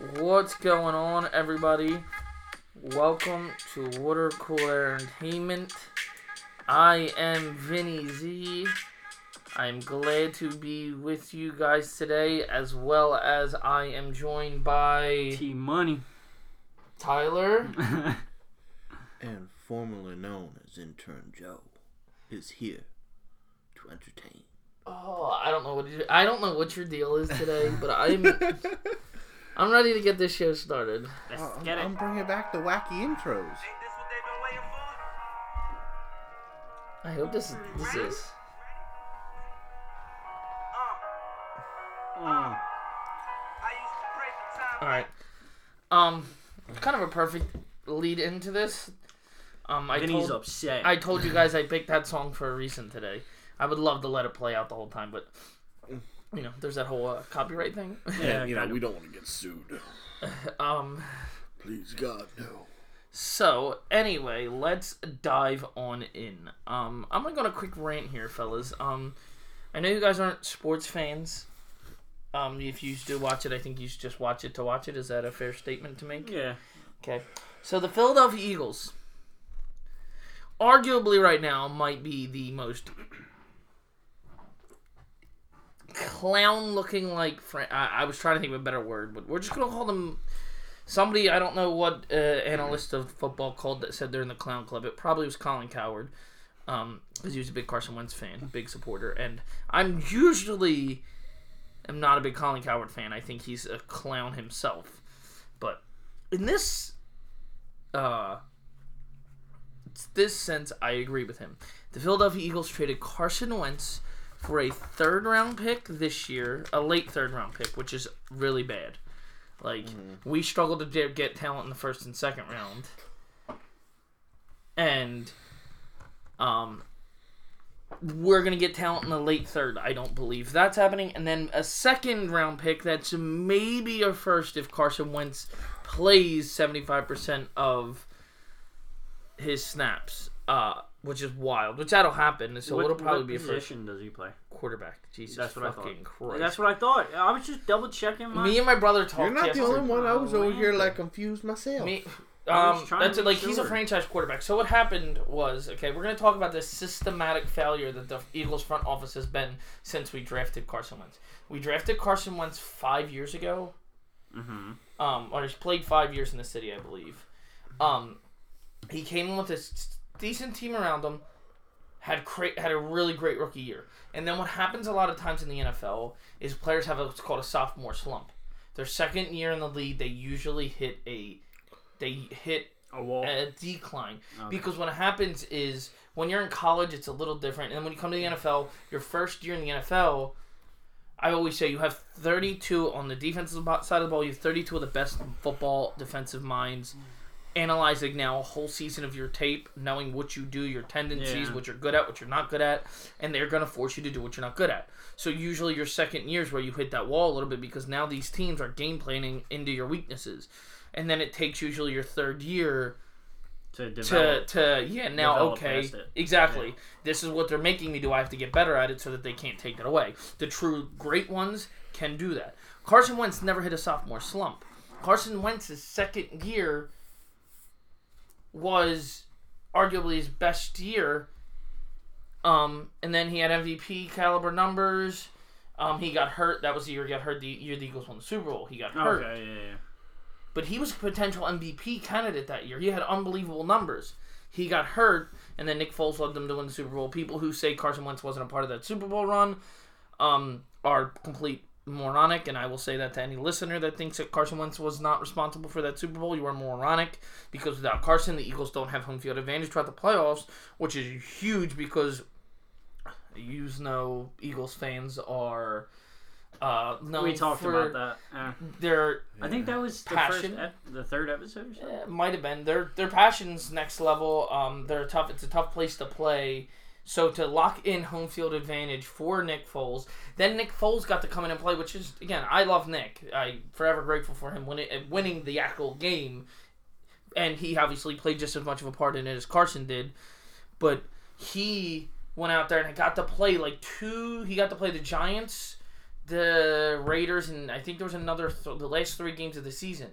What's going on, everybody? Welcome to Water Cooler Entertainment. I am Vinny Z. I'm glad to be with you guys today, as well as I am joined by T Money. Tyler. and formerly known as Intern Joe, is here to entertain. Oh, I don't know what I don't know what your deal is today, but I'm I'm ready to get this show started. Let's I'm, get it. I'm bringing back the wacky intros. I hope this is this is. Uh, All right. Um, kind of a perfect lead into this. Um, I Vinny's told upset. I told you guys I picked that song for a reason today. I would love to let it play out the whole time, but you know, there's that whole uh, copyright thing. yeah, you know, we don't want to get sued. um, Please, God, no. so anyway, let's dive on in. Um, I'm gonna go on a quick rant here, fellas. Um, I know you guys aren't sports fans. Um, if you do watch it, I think you should just watch it to watch it. Is that a fair statement to make? Yeah. Okay. So the Philadelphia Eagles, arguably right now, might be the most clown looking like. Fran- I-, I was trying to think of a better word, but we're just gonna call them. Somebody I don't know what uh, analyst of football called that said they're in the clown club. It probably was Colin Cowherd, um, because he was a big Carson Wentz fan, big supporter, and I'm usually am not a big Colin Cowherd fan. I think he's a clown himself, but in this uh this sense I agree with him. The Philadelphia Eagles traded Carson Wentz for a third round pick this year, a late third round pick, which is really bad. Like we struggled to get- get talent in the first and second round. And um we're gonna get talent in the late third. I don't believe that's happening. And then a second round pick that's maybe a first if Carson Wentz plays seventy five percent of his snaps, uh, which is wild. Which that'll happen. So what, it'll probably what be a first position does he play? quarterback. Jesus That's what I thought. Christ. That's what I thought. I was just double checking my. Me and my brother talked. You're not the yesterday. only one. I was over here like confused myself. Me, um, that's it. be Like he's a franchise quarterback. So what happened was okay. We're gonna talk about this systematic failure that the Eagles front office has been since we drafted Carson Wentz. We drafted Carson Wentz five years ago. hmm Um, or he's played five years in the city, I believe. Um, he came in with a s- decent team around him. Had cra- had a really great rookie year, and then what happens a lot of times in the NFL is players have a, what's called a sophomore slump. Their second year in the league, they usually hit a they hit A wall. a decline Okay. because what happens is when you're in college it's a little different and when you come to the NFL your first year in the NFL I always say you have 32 on the defensive side of the ball you have 32 of the best football defensive minds analyzing now a whole season of your tape knowing what you do your tendencies Yeah. what you're good at what you're not good at and they're going to force you to do what you're not good at. So usually your second year is where you hit that wall a little bit because now these teams are game planning into your weaknesses. And then it takes usually your third year to to develop. to yeah now okay exactly. Yeah. this is what they're making me do. I have to get better at it so that they can't take that away. The true great ones can do that. Carson wentz never hit a sophomore slump. Carson wentz's second year was arguably his best year um and then he had mvp caliber numbers um he got hurt that was the year he got hurt the year the eagles won the super bowl he got hurt Okay, yeah, yeah. but he was a potential MVP candidate that year. He had unbelievable numbers. He got hurt, and then Nick Foles led them to win the Super Bowl. People who say Carson Wentz wasn't a part of that Super Bowl run um, are complete moronic, and I will say that to any listener that thinks that Carson Wentz was not responsible for that Super Bowl. You are moronic because without Carson, the Eagles don't have home field advantage throughout the playoffs, which is huge because you know Eagles fans are uh, known We talked about that. Uh, their I think that was the Passion. first, ep- the third episode. Or something? Yeah, might have been. Their their passion's next level. Um, they're tough. It's a tough place to play. So to lock in home field advantage for Nick Foles, then Nick Foles got to come in and play, which is again, I love Nick. I forever grateful for him winning winning the actual game, and he obviously played just as much of a part in it as Carson did, but he went out there and got to play like two. He got to play the Giants, the Raiders, and I think there was another th- the last three games of the season.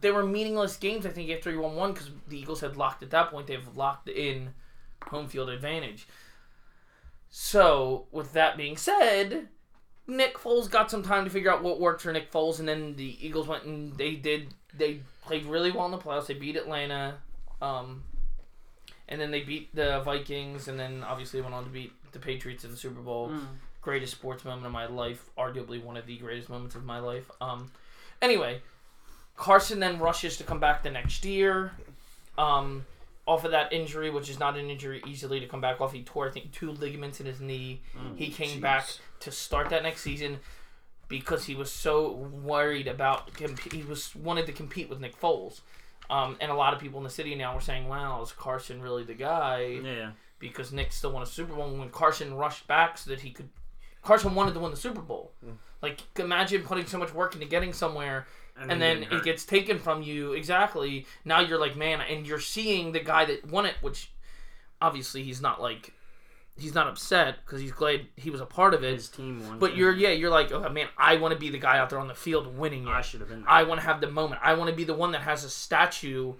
They were meaningless games. I think after you won one because the Eagles had locked at that point. They've locked in home field advantage. So with that being said, Nick Foles got some time to figure out what worked for Nick Foles, and then the Eagles went and they did they played really well in the playoffs. They beat Atlanta, um, and then they beat the Vikings, and then obviously went on to beat the Patriots in the Super Bowl. Mm. Greatest sports moment of my life, arguably one of the greatest moments of my life. Um, anyway, Carson then rushes to come back the next year. Um, off of that injury, which is not an injury easily to come back off. He tore, I think, two ligaments in his knee. He came Jeez. back to start that next season because he was so worried about comp- he was wanted to compete with Nick Foles. Um, and a lot of people in the city now were saying, "Wow, is Carson really the guy?" Yeah. Because Nick still won a Super Bowl when Carson rushed back so that he could. Carson wanted to win the Super Bowl. Like imagine putting so much work into getting somewhere and then getting it gets taken from you exactly now you're like man and you're seeing the guy that won it which obviously he's not like he's not upset because he's glad he was a part of it his team won. but you're yeah you're like oh man i want to be the guy out there on the field winning it. I should have been. i want to have the moment i want to be the one that has a statue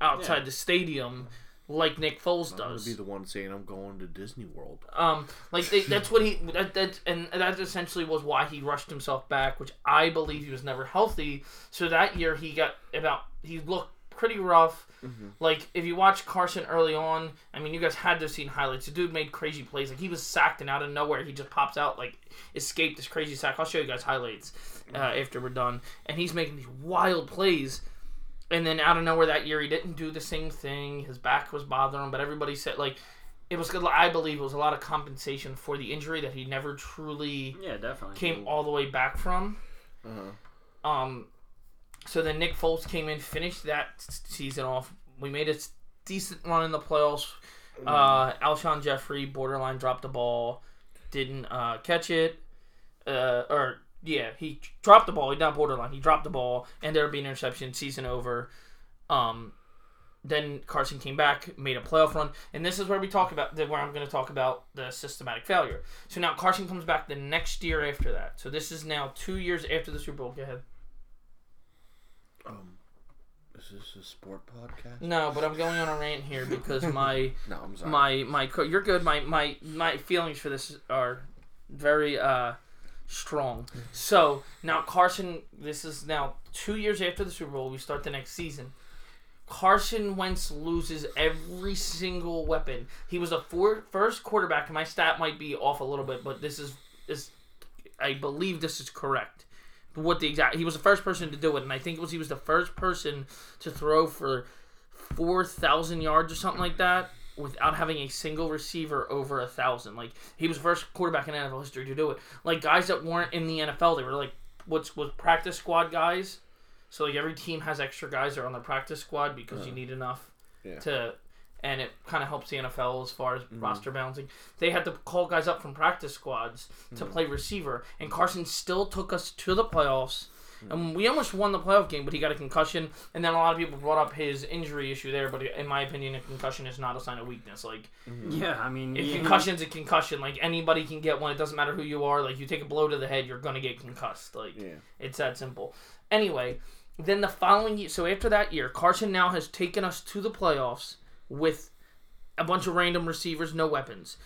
outside Yeah. the stadium like nick foles does be the one saying I'm going to Disney World. um, like they, that's what he that, that and that essentially was why he rushed himself back, which I believe he was never healthy. So that year he got about he looked pretty rough. Like if you watch Carson early on, I mean you guys had to have seen highlights. The dude made crazy plays. Like he was sacked and out of nowhere he just pops out like escaped this crazy sack. I'll show you guys highlights uh, after we're done, and he's making these wild plays. And then out of nowhere that year, he didn't do the same thing. His back was bothering him, but everybody said like it was good. I believe it was a lot of compensation for the injury that he never truly Yeah, definitely. came all the way back from. Uh-huh. Um, so then Nick Foles came in, finished that season off. We made a decent run in the playoffs. Uh, Alshon Jeffery borderline dropped the ball, didn't uh, catch it, uh, or yeah, he dropped the ball. He not borderline. He dropped the ball, and there would be an interception. Season over. Um, then Carson came back, made a playoff run, and this is where we talk about where I'm going to talk about the systematic failure. So now Carson comes back the next year after that. So this is now two years after the Super Bowl. Go ahead. Um, is this a sport podcast? No, but I'm going on a rant here because my No, I'm sorry. my my you're good. My my my feelings for this are very uh strong. So now Carson, this is now two years after the Super Bowl. We start the next season. Carson Wentz loses every single weapon. He was a four, first quarterback. My stat might be off a little bit, but this is is I believe this is correct. What the exact? He was the first person to do it, and I think it was he was the first person to throw for four thousand yards or something like that without having a single receiver over a thousand. Like he was the first quarterback in NFL history to do it. Like guys that weren't in the NFL, they were like what's was practice squad guys. So like every team has extra guys that are on the practice squad because you need enough Yeah. to, and it kind of helps the NFL as far as mm-hmm. roster balancing. They had to call guys up from practice squads to mm-hmm. play receiver, and Carson still took us to the playoffs. And we almost won the playoff game, but he got a concussion. And then a lot of people brought up his injury issue there, but in my opinion, a concussion is not a sign of weakness. Like mm-hmm. Yeah, I mean, a you- concussion's a concussion. Like anybody can get one. It doesn't matter who you are. Like you take a blow to the head, you're gonna get concussed. Like Yeah. it's that simple. Anyway, then the following year, so after that year, Carson now has taken us to the playoffs with a bunch of random receivers, no weapons.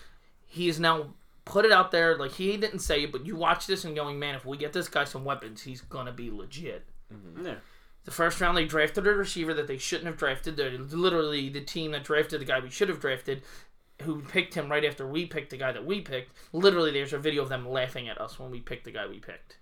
He is now put it out there, like he didn't say it, but you watch this and going, man, if we get this guy some weapons, he's gonna be legit. Mm-hmm. yeah. The first round, they drafted a receiver that they shouldn't have drafted. They're literally the team that drafted the guy we should have drafted, who picked him right after we picked the guy that we picked. Literally, there's a video of them laughing at us when we picked the guy we picked.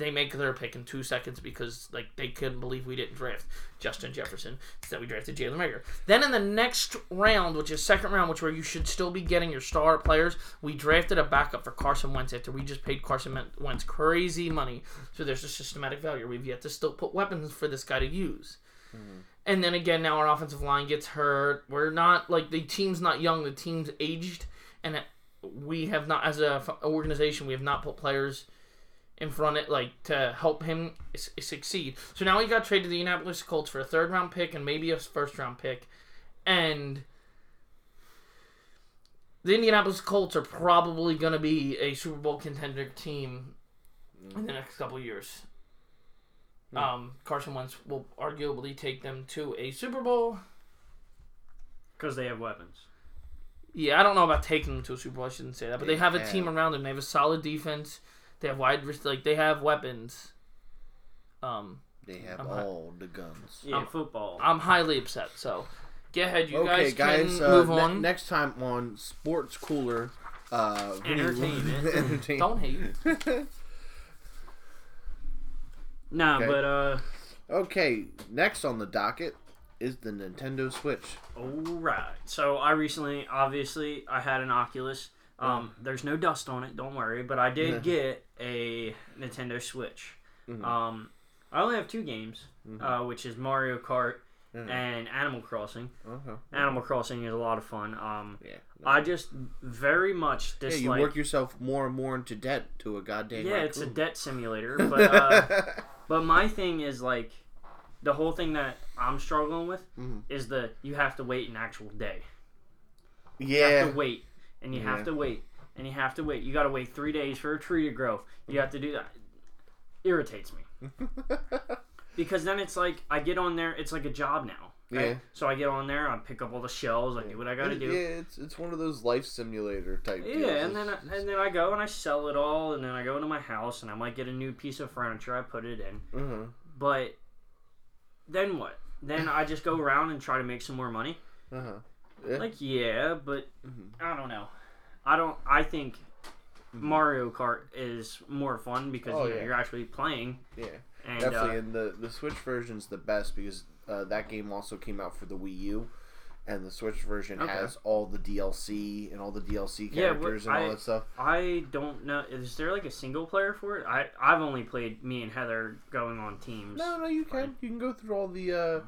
They make their pick in two seconds because like they couldn't believe we didn't draft Justin Jefferson instead we drafted Jalen Reagor. Then in the next round, which is second round, which where you should still be getting your star players, we drafted a backup for Carson Wentz after we just paid Carson Wentz crazy money. So there's a systematic failure. We've yet to still put weapons for this guy to use. Mm-hmm. And then again, now our offensive line gets hurt. We're not like the team's not young. The team's aged, and it- we have not, as a organization, we have not put players in front of it, like to help him s- succeed. So now he got traded to the Indianapolis Colts for a third round pick and maybe a first round pick, and the Indianapolis Colts are probably going to be a Super Bowl contender team in the next couple years. Um, Carson Wentz will arguably take them to a Super Bowl. Because they have weapons. Yeah, I don't know about taking them to a Super Bowl. I shouldn't say that, but they They have a have- team around them. They have a solid defense. They have wide, like they have weapons. Um, They have I'm hi- all the guns. Yeah, Um, football. I'm highly upset. So, get ahead, you okay, guys, guys. can uh, move ne- on. next time on Sports Cooler. Uh, Entertainment. entertainment. Don't hate. nah, okay. but uh, Okay, next on the docket is the Nintendo Switch. all right. So I recently, obviously, I had an Oculus. Um, there's no dust on it, don't worry. But I did get a Nintendo Switch. Mhm. Um, I only have two games, uh, which is Mario Kart Mhm. and Animal Crossing. Uh-huh. Animal Crossing is a lot of fun. Um, Yeah. I just very much Yeah, dislike. you work yourself more and more into debt to a goddamn. yeah, it's a debt simulator, but uh, but my thing is like the whole thing that I'm struggling with Mhm. is the you have to wait an actual day. You yeah. have to wait, and you Yeah. have to wait, and you have to wait. You got to wait three days for a tree to grow. You have to do that. Irritates me because then it's like I get on there. It's like a job now. Right? Yeah. So I get on there. I pick up all the shells. I do what I got to do. Yeah, it's it's one of those life simulator type. Yeah, deals. and then I, and then I go and I sell it all, and then I go into my house and I might get a new piece of furniture. I put it in, uh-huh. but then what? Then I just go around and try to make some more money. Uh-huh. Yeah. Like yeah, but Mhm. I don't know. I don't. I think Mario Kart is more fun because Oh, you know, yeah. you're actually playing. Yeah. And Definitely, uh, and the the Switch version's the best because uh, that game also came out for the Wii U, and the Switch version Okay. has all the DLC and all the DLC Yeah, characters and all that stuff. I don't know. Is there like a single player for it? I I've only played me and Heather going on teams. No, no, you can you can go through all the uh,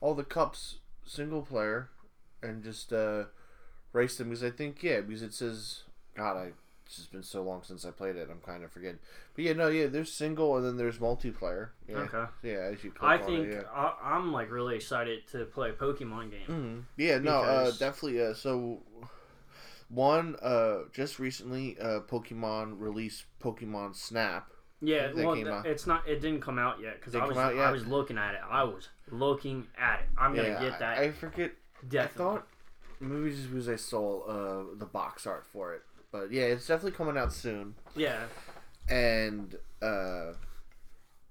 all the cups single player, and just uh, race them because I think yeah because it says God I it's just been so long since I played it I'm kind of forgetting. But yeah, no, yeah, there's single and then there's multiplayer. Yeah, Okay. yeah, as you I think it, yeah. I, I'm like really excited to play a Pokemon game. Mhm. Yeah, no, uh, definitely. Uh, so, one, uh, just recently, uh, Pokemon released Pokemon Snap. Yeah, well, th- it's not. It didn't come out yet because I was I was looking at it. I was looking at it. I'm gonna get that. I, I forget. I definitely. thought just because I saw uh, the box art for it, but yeah, it's definitely coming out soon. yeah. And uh,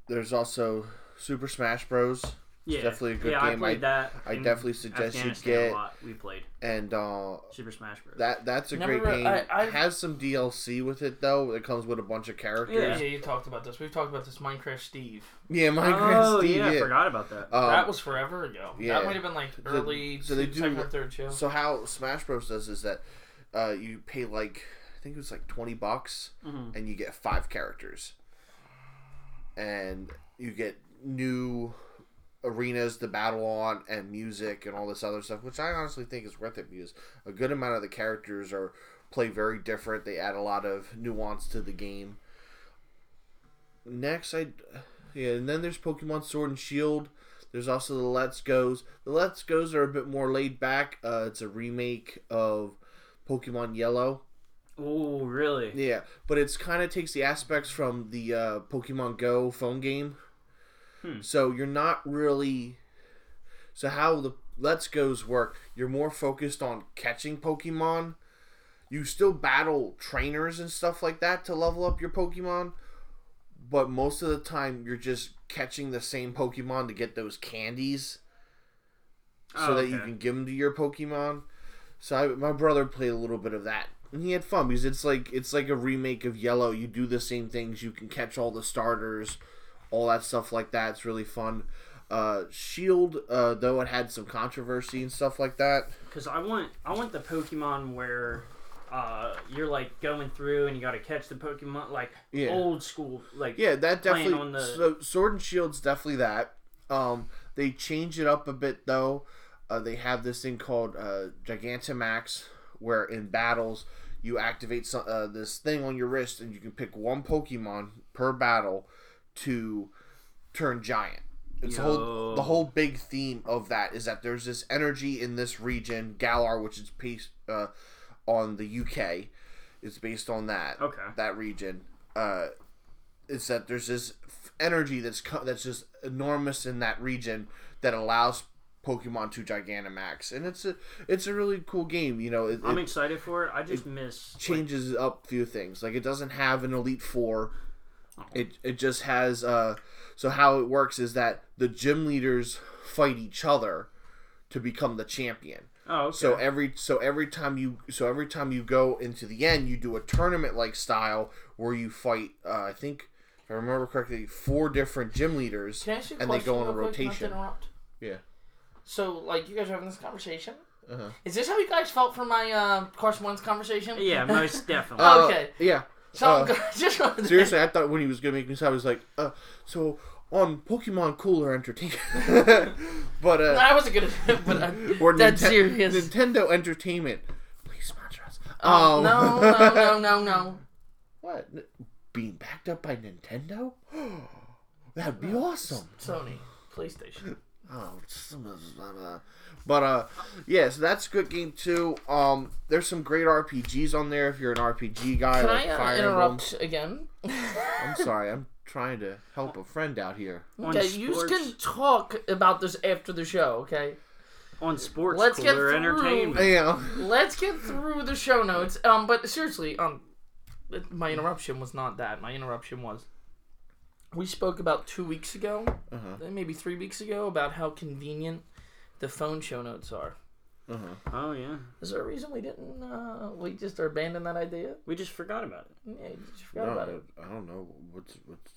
there's also Super Smash Bros. Yeah. definitely a good yeah, I game. played I- that. I in definitely suggest you get- a lot. We played And uh, Super Smash Bros. that that's a Never great re- game. I- I've- has some DLC with it though. It comes with a bunch of characters. Yeah, you talked about this. We've talked about this Minecraft Steve. Yeah, Minecraft oh Steve. yeah, yeah. I forgot about that. Um, that was forever ago. yeah. That might have been like early so they do- second or third show. so how Smash Bros does is that uh, you pay like I think it was like twenty bucks, Mhm. and you get five characters, and you get new arenas to battle on and music and all this other stuff, which I honestly think is worth it because a good amount of the characters are play very different. They add a lot of nuance to the game. Next, I yeah, and then there's Pokemon Sword and Shield. There's also the Let's Goes. The Let's Goes are a bit more laid back. Uh, it's a remake of Pokemon Yellow. Oh really? Yeah, but it's kind of takes the aspects from the uh, Pokemon Go phone game. Hmm. So you're not really. So how the Let's Goes work? You're more focused on catching Pokemon. You still battle trainers and stuff like that to level up your Pokemon, but most of the time you're just catching the same Pokemon to get those candies, so Oh, that you can give them to your Pokemon. So I, my brother played a little bit of that, and he had fun because it's like it's like a remake of Yellow. You do the same things. You can catch all the starters, all that stuff like that. It's really fun. Uh, Shield, uh, though it had some controversy and stuff like that. Because I want I want the Pokemon where uh, you're like going through and you got to catch the Pokemon like Yeah. old school like Yeah, that definitely. on the- So Sword and Shield's definitely that. Um, they change it up a bit though. Uh, they have this thing called uh, Gigantamax, where in battles you activate some, uh, this thing on your wrist, and you can pick one Pokemon per battle to turn giant. It's the whole the whole big theme of that is that there's this energy in this region, Galar, which is based uh, on the UK. It's based on that Okay. that region. Uh, is that there's this f- energy that's co- that's just enormous in that region that allows Pokemon to Gigantamax, and it's a it's a really cool game. You know, it, I'm it excited for it. I just miss. like, changes up a few things. Like it doesn't have an Elite Four. It it just has uh. So how it works is that the gym leaders fight each other to become the champion. oh, okay. So every so every time you so every time you go into the end, you do a tournament like style where you fight. Uh, I think if I remember correctly, four different gym leaders, Can I ask you and they go on a real quick, not to rotation. interrupt? Yeah. So, like, you guys are having this conversation. Uh-huh. Is this how you guys felt for my uh, Carson Wentz conversation? yeah, most definitely. Oh, Uh, okay. Yeah. So, uh, just Seriously, I thought when he was gonna make me sad, I was like, uh, so on Pokemon Cooler Entertainment, but uh, I wasn't gonna, but uh, or that's Ninten- serious. Nintendo Entertainment, please sponsor us. Oh, Um, no, no, no, no, no. What? Being backed up by Nintendo? That'd be awesome. Sony, PlayStation. Oh, it's- but uh, yeah, so that's a good game too. Um, there's some great RPGs on there if you're an RPG guy Can like I uh, Fire Emblem. interrupt again? I'm sorry, I'm trying to help a friend out here. On Okay, you can talk about this after the show, okay? on sports Let's get through. entertainment. Yeah. Let's get through the show notes. Um, but seriously, um, my interruption was not that. My interruption was we spoke about two weeks ago, Uh-huh. uh, maybe three weeks ago, about how convenient the phone show notes are. Uh-huh. Oh yeah, Is there a reason we didn't? Uh, we just abandoned that idea? we just forgot about it. Yeah, you just forgot about it. I don't know what's what's.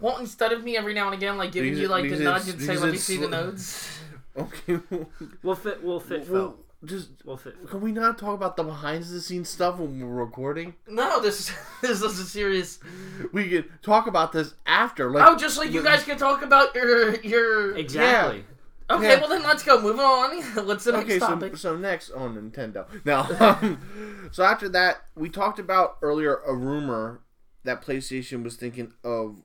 Well, instead of me every now and again, like giving Because you like the nudge and say, because "Let me it's see the notes." Okay. We'll fit. We'll fit. We'll, just We'll fit. Can we not talk about the behind the scenes stuff when we're recording? No, this this is a serious. We can talk about this after. Like, Oh, just like you guys can talk about your your. Exactly. Okay, Yeah. well then let's go. Moving on. What's the next okay, so, topic? so next on Nintendo. Now, um, so after that, we talked about earlier a rumor that PlayStation was thinking of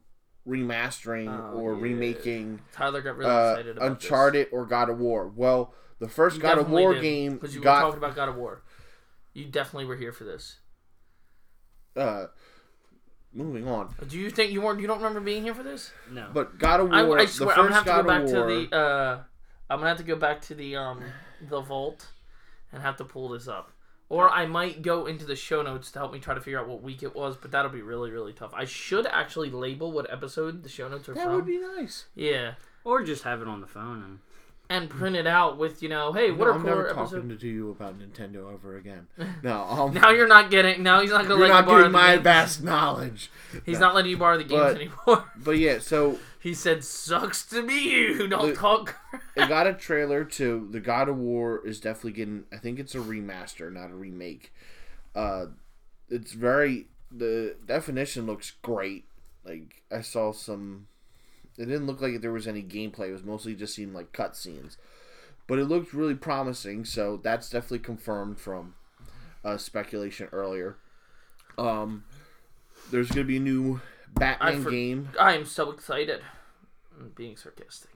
remastering Oh, or yeah. remaking Tyler got really uh, excited about Uncharted or God of War. Well, the first God of War game because you were talking about God of War. You definitely were here for this. uh, moving on, Do you think you weren't? You don't remember being here for this? No. but God of War. I the swear, first I'm gonna have to God go back of to the. Uh, I'm gonna have to go back to the um the vault and have to pull this up. Or I might go into the show notes to help me try to figure out what week it was, but that'll be really, really tough. I should actually label what episode the show notes are That from. would be nice. yeah, or just have it on the phone and. and print it out with you know, hey, what No, are I'm never episode? talking to you about Nintendo ever again. No, um, Now you're not getting. Now he's not gonna you're let not you borrow getting my games. vast knowledge. He's not letting you borrow the games But- anymore. But yeah, so He said, "Sucks to be you. Don't The- talk." it got a trailer to the God of War is definitely getting. I think it's a remaster, not a remake. Uh, it's very the definition looks great. Like I saw some. It didn't look like there was any gameplay. It was mostly just seemed like cutscenes, but it looked really promising. So that's definitely confirmed from uh, speculation earlier. Um, there's gonna be a new Batman for- game. I am so excited. Being sarcastic.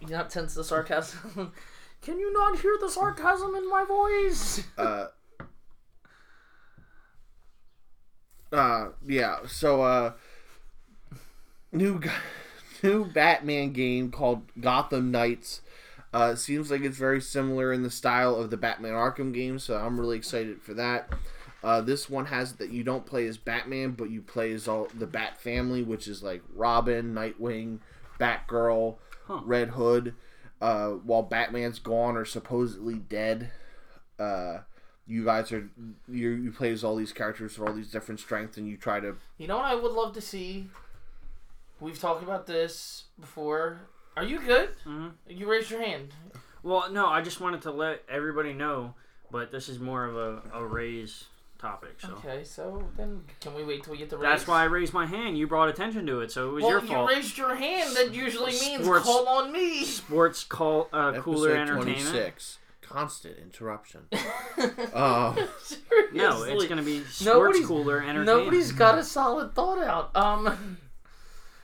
You not tense the sarcasm? Can you not hear the sarcasm in my voice? uh uh yeah so uh new new batman game called gotham knights uh seems like it's very similar in the style of the batman arkham game so i'm really excited for that uh this one has that you don't play as batman but you play as all the bat family which is like robin nightwing batgirl Huh. red hood uh while batman's gone or supposedly dead uh you guys are you you play as all these characters with all these different strengths and you try to You know what I would love to see? We've talked about this before. Are you good? Mhm. You raised your hand. Well, no, I just wanted to let everybody know, but this is more of a, a raise topic, so. Okay, so then can we wait till we get the raise? That's why I raised my hand. You brought attention to it, so it was well, your you fault. raised your hand. That usually means Sports- call on me. Sports call uh, cooler episode entertainment. 26 constant interruption uh, No, it's gonna be sports Nobody's- cooler entertainment. Nobody's got a solid thought out. Um,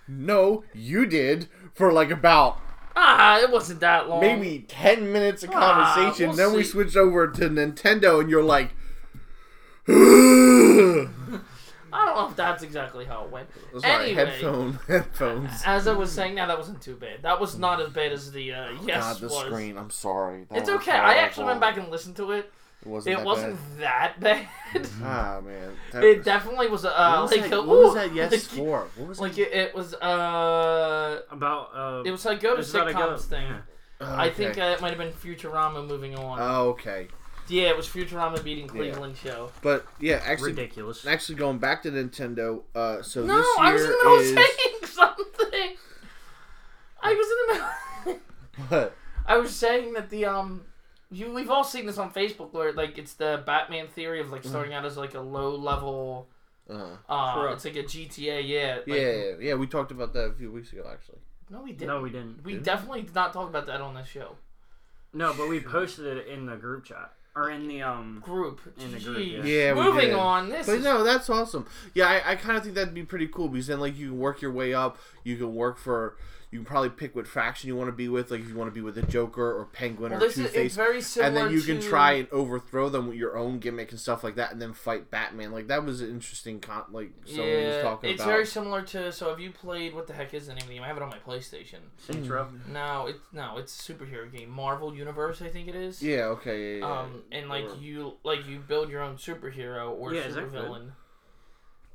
no you did for like about ah, it wasn't that long. maybe 10 minutes of Ah, conversation we'll then we see. switched over to nintendo and you're like Sorry, I don't know if that's exactly how it went. Anyway. headphone, headphones. As I was saying, now that wasn't too bad. That was not as bad as the uh, yes God, the was. screen. I'm sorry. That It's was okay. I actually went back and listened to it. It wasn't. It that wasn't that bad. Bad. Ah man. That it was- definitely was uh, What was, like that, a, what was that yes like, for? What was Like it? it, it was uh, About uh, it was like go to it's about sitcoms go- thing. yeah. Oh, I think uh, it might have been Futurama moving on. Oh, okay. Yeah, it was Futurama beating Cleveland show. But yeah, actually, ridiculous. actually going back to Nintendo. Uh, so No, this I was in the middle is of saying something. I was in the middle. what? I was saying that the um, you we've all seen this on Facebook where like it's the Batman theory of like Mm-hmm. starting out as like a low level. Uh, Uh, Pro. it's like a GTA. Yeah. Like, yeah, yeah, yeah. We talked about that a few weeks ago, actually. No, we didn't. No, we didn't. We Didn't? definitely did not talk about that on this show. No, but we posted it in the group chat or in the um. Group. In the group, yeah. Yeah, we Moving did. on. This But is no, that's awesome. Yeah, I, I kind of think that'd be pretty cool because then like you can work your way up. You can work for. You can probably pick what faction you want to be with. Like if you want to be with the Joker or Penguin well, or Two is Face, and then you can try and overthrow them with your own gimmick and stuff like that, and then fight Batman. Like that was an interesting. Con- like someone was talking it's about. It's very similar to. So have you played what the heck is the name of the game? I have it on my PlayStation. Saints Row. No, it's no, it's a superhero game. Marvel Universe, I think it is. yeah. Okay. Yeah. yeah, Um, and like Or- you, like you build your own superhero or Yeah, is that supervillain.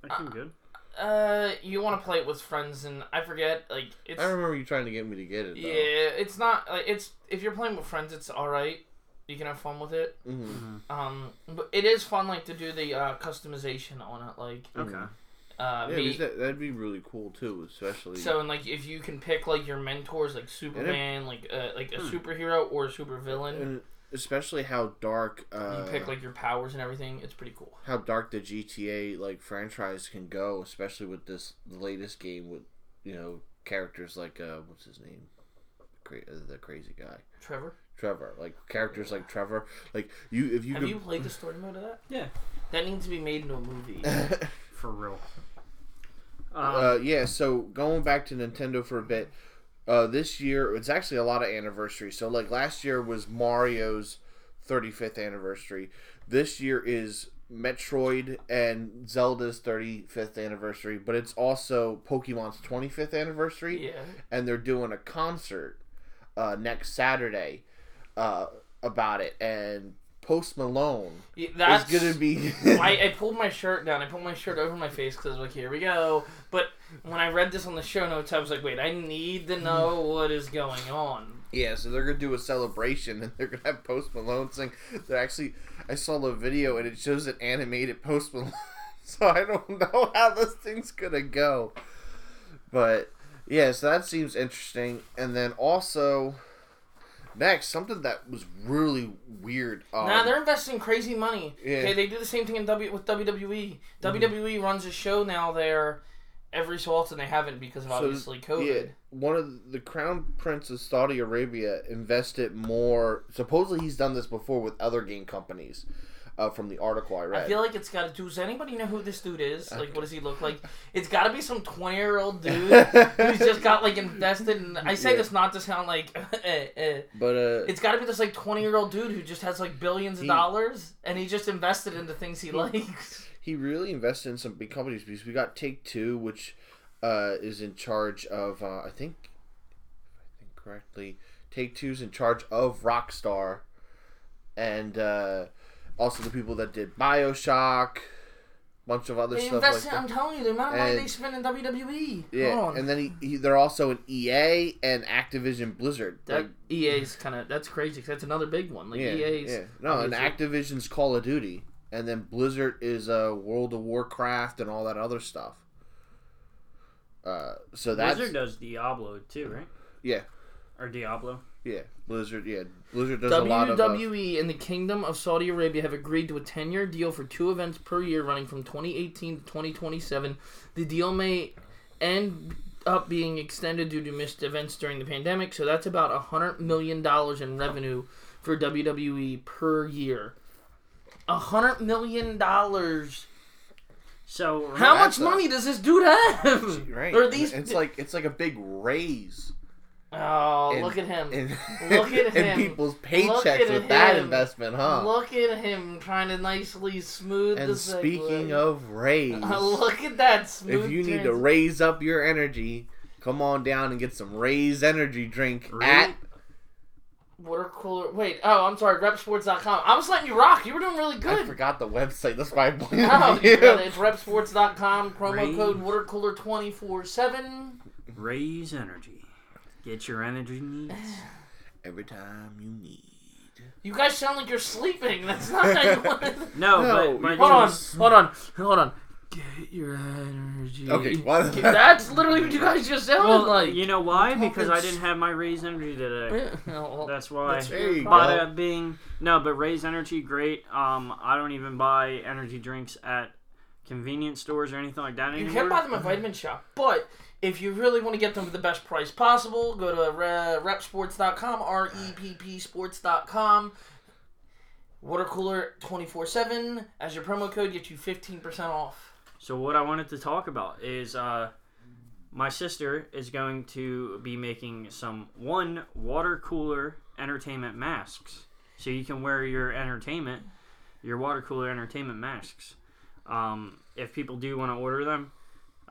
That seemed good. Uh, you want to play it with friends, and I forget. Like it's I remember you trying to get me to get it. Though. yeah, it's not like it's if you're playing with friends, it's all right. You can have fun with it. hmm Um, but it is fun like to do the uh, customization on it, like Okay. uh, Yeah, be- that, that'd be really cool too, especially. So and like if you can pick like your mentors like Superman, like uh, like a Hmm. superhero or a supervillain, and especially how dark. Uh, you pick like your powers and everything. It's pretty cool. how dark the GTA like franchise can go, especially with this the latest game with you know characters like uh what's his name, Cra- uh, the crazy guy Trevor, Trevor, like characters like Trevor, like you if you have could. you played the story mode of that? Yeah. That needs to be made into a movie. For real. Um, uh, yeah, so going back to Nintendo for a bit, uh, this year it's actually a lot of anniversaries. So like last year was Mario's 35th anniversary. This year is Metroid and Zelda's 35th anniversary, but it's also Pokemon's 25th anniversary, yeah. and they're doing a concert uh, next Saturday uh, about it. And Post Malone Yeah, That's is gonna be. I, I pulled my shirt down. I pulled my shirt over my face because I was like, "Here we go." But when I read this on the show notes, I was like, "Wait, I need to know what is going on." Yeah, so they're gonna do a celebration and they're gonna have Post Malone sing. They're actually, I saw the video and it shows an animated Post Malone, so I don't know how this thing's gonna go. But yeah, so that seems interesting. And then also, next something that was really weird. Um, nah, they're investing crazy money. Yeah. Okay, they do the same thing in w with WWE. WWE runs a show now there every so often. They haven't because of So, obviously COVID. Yeah, one of the crown prince of Saudi Arabia invested more. Supposedly, he's done this before with other game companies. Uh, from the article I read. I feel like it's got to do. Does anybody know who this dude is? Like, what does he look like? It's got to be some twenty-year-old dude who's just got like invested. in... I say Yeah. this not to sound like, eh, eh. but uh, it's got to be this like twenty-year-old dude who just has like billions of dollars, and he just invested into things he likes. he really invested in some big companies because we got Take Two, which uh, is in charge of uh, I think, if I think correctly, Take Two's in charge of Rockstar, and uh, also the people that did Bioshock, bunch of other They stuff like invested. I'm telling you, the amount of money they spend in WWE. Yeah, Hold on. and then he, he they're also in EA and Activision Blizzard. that Like, EA's kind of that's crazy. 'cause that's another big one. Like yeah, EA's. yeah. No, and Activision's Call of Duty, and then Blizzard is uh, World of Warcraft and all that other stuff. Uh, so that's Blizzard does Diablo too, right? yeah, Or Diablo. Yeah. Blizzard, yeah. Blizzard does a lot of. Uh, WWE and the Kingdom of Saudi Arabia have agreed to a 10 year deal for two events per year running from 2018 to 2027. The deal may end up being extended due to missed events during the pandemic, so that's about $100 million in revenue for WWE per year. $100 million. So How That's much a- money does this dude have? right. Or these. It's like it's like a big raise. Oh, And- look at him. and, Look at and him. people's Look paychecks at with that investment, huh? Look at him trying to nicely smooth the and segue. speaking of raise, Uh, look at that smooth. if you need to raise up your energy, come on down and get some Raze energy drink Really? at. water cooler. Wait, oh, I'm sorry, reppsports.com. I was letting you rock. You were doing really good. I forgot the website. That's why I blamed No, you. you it. It's reppsports.com. Promo Raise. code watercooler twenty four seven. Raze energy. Get your energy needs. Every time you need. You guys sound like you're sleeping. That's not how you want it. No, No, but, but Hold on, hold on, hold on. Get your energy. Okay, what- Get- That's literally what you guys just sounded Well, like. you know why? Because I didn't have my Raze energy today. Yeah, well, That's why. That's There you But go. uh, being no, but Raze energy, great. Um, I don't even buy energy drinks at convenience stores or anything like that You anymore. can buy them at Vitamin Shoppe, but if you really want to get them for the best price possible, go to re- reppsports.com, R E P P sports.com. Water cooler 24 7. As your promo code, get you 15% off. So what I wanted to talk about is uh, my sister is going to be making some one water cooler entertainment masks, so you can wear your entertainment, your water cooler entertainment masks. Um, if people do want to order them,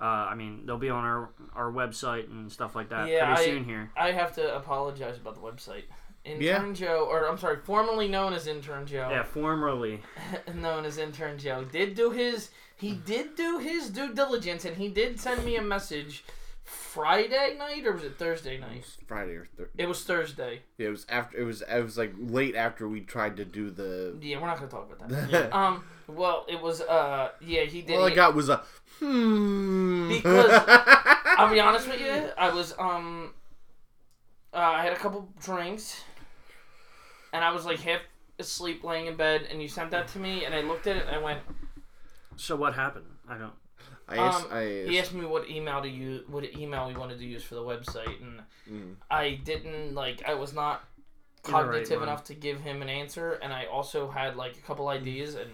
uh, I mean they'll be on our our website and stuff like that Yeah, pretty I- soon here. I have to apologize about the website. Intern Yeah. Joe, or I'm sorry, formerly known as Intern Joe, Yeah, formerly. known as Intern Joe, did do his he did do his due diligence, and he did send me a message Friday night or was it Thursday It night? was Friday or Thursday. It was Thursday. Yeah, It was after. It was. It was like late after we tried to do the. Yeah, we're not gonna talk about that. Yeah. Um, well, it was uh, yeah, he did. All I he- got was a hmm. Because- I'll be honest with you, I was um, uh, I had a couple drinks, and I was like half asleep, laying in bed, and you sent that to me, and I looked at it, and I went. So what happened? I don't. I asked. Um, I He asked me what email to use, what email we wanted to use for the website, and Mm. I didn't like. I was not In the right cognitive mind. enough to give him an answer, and I also had like a couple ideas, and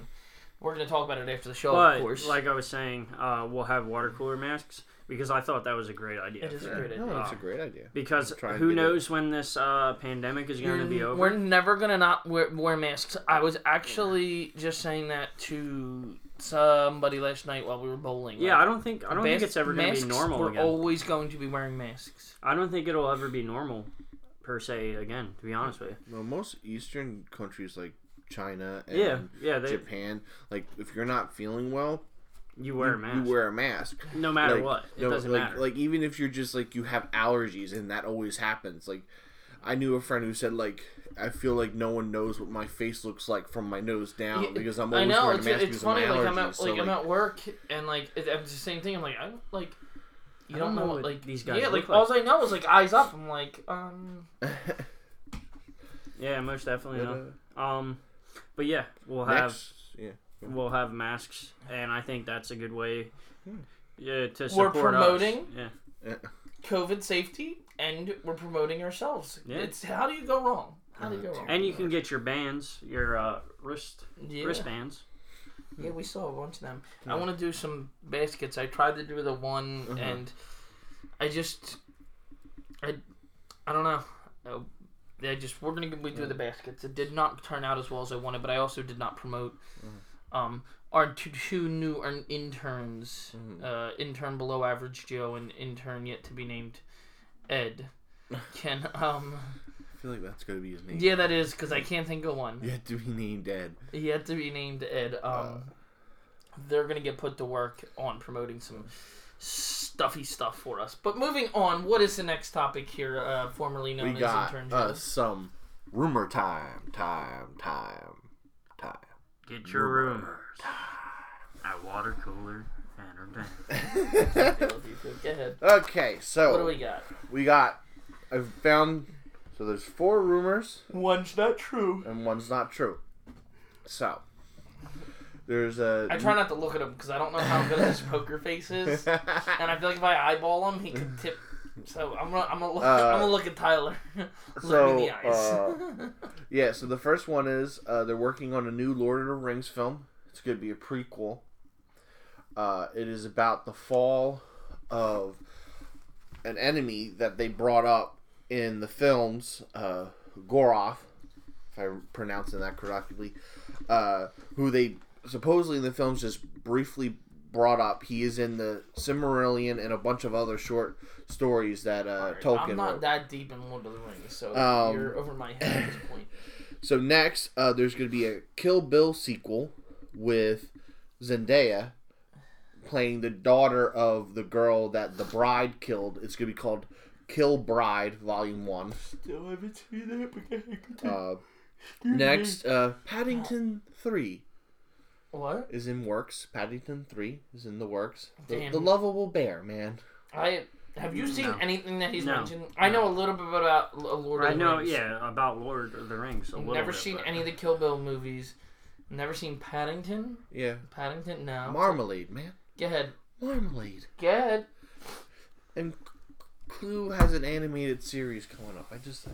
we're gonna talk about it after the show, but of course. like I was saying, uh, we'll have water cooler masks because I thought that was a great idea. It is a Yeah, great no, idea. it's a great idea. Because who get it. knows when this uh, pandemic is going to be over? We're never gonna not wear, wear masks. I was actually just saying that to somebody last night while we were bowling. Yeah, I don't think I don't think it's ever going to be masks, normal We're again. always going to be wearing masks. I don't think it'll ever be normal per se again. To be honest with you. Well, most Eastern countries like China and Yeah, yeah. They, Japan, like if you're not feeling well, you wear a mask. you wear a mask. no matter Like, what. It no, doesn't like, matter. Like even if you're just like you have allergies, and that always happens. Like I knew a friend who said like I feel like no one knows what my face looks like from my nose down Yeah, because I'm I always know wearing it's, a mask it's because funny. of my Like. I'm at so, like, I'm at work and like it, it's the same thing. I'm like I don't like. You I don't, don't know, know what what like these guys Yeah, look like all I know is like eyes up. I'm like um. yeah, most definitely. but, no. uh, Um, but yeah, we'll have next, yeah. we'll have masks, and I think that's a good way. Hmm. Yeah, to support We're support promoting- Us. Yeah. COVID safety, and we're promoting ourselves. Yeah. It's how do you go wrong? How do you go wrong? And you can get your bands, your uh, wrist yeah. wristbands. Yeah, we saw a bunch of them. I want to do some baskets. I tried to do the one, Uh-huh. and I just, I, I don't know. I just we're gonna we do the baskets. It did not turn out as well as I wanted, but I also did not promote. Um, our two, two new earn- interns, Mhm. uh, intern below average Joe and intern yet to be named Ed, can um I feel like that's gonna be his name. yeah that is because I can't think of one. Yet to be named Ed. yet to be named Ed. Um, they're gonna get put to work on promoting some stuffy stuff for us. But moving on, what is the next topic here? Uh, formerly known We as got intern uh, some rumor time, time, time, time. Get your Rumors. rumors at water cooler entertainment. I love you too. Go ahead. okay, so What do we got? we got. I found. So there's four rumors One's not true. and one's not true. So there's a. I try not to look at him because I don't know how good his poker face is, and I feel like if I eyeball him, he could tip. So I'm gonna I'm gonna look, Uh, I'm gonna look at Tyler. look so, in the eyes. uh, yeah, so the first one is uh, they're working on a new Lord of the Rings film. It's going to be a prequel. Uh, it is about the fall of an enemy that they brought up in the films, uh, Goroth, if I'm pronouncing that correctly, uh, who they supposedly in the films just briefly brought up. He is in the Silmarillion and a bunch of other short stories that uh, Tolkien I'm not wrote. that deep in Lord of the Rings, so Um, you're over my head at this point. So next, uh, there's going to be a Kill Bill sequel with Zendaya playing the daughter of the girl that the bride killed. It's going to be called Kill Bride Volume One. Still haven't seen that, but go ahead, continue. Uh, next, uh, Paddington Three What? is in works. Paddington Three is in the works. The, Damn. the lovable bear, man. I have you seen No. anything that he's No. mentioned? I know a little bit about L- Lord of I the know, Rings. yeah, about Lord of the Rings. A little Never bit, seen but- any of the Kill Bill movies. Never seen Paddington. Yeah, Paddington, no. Marmalade, man. Go ahead. Marmalade. Go ahead. And Clue has an animated series coming up. I just, I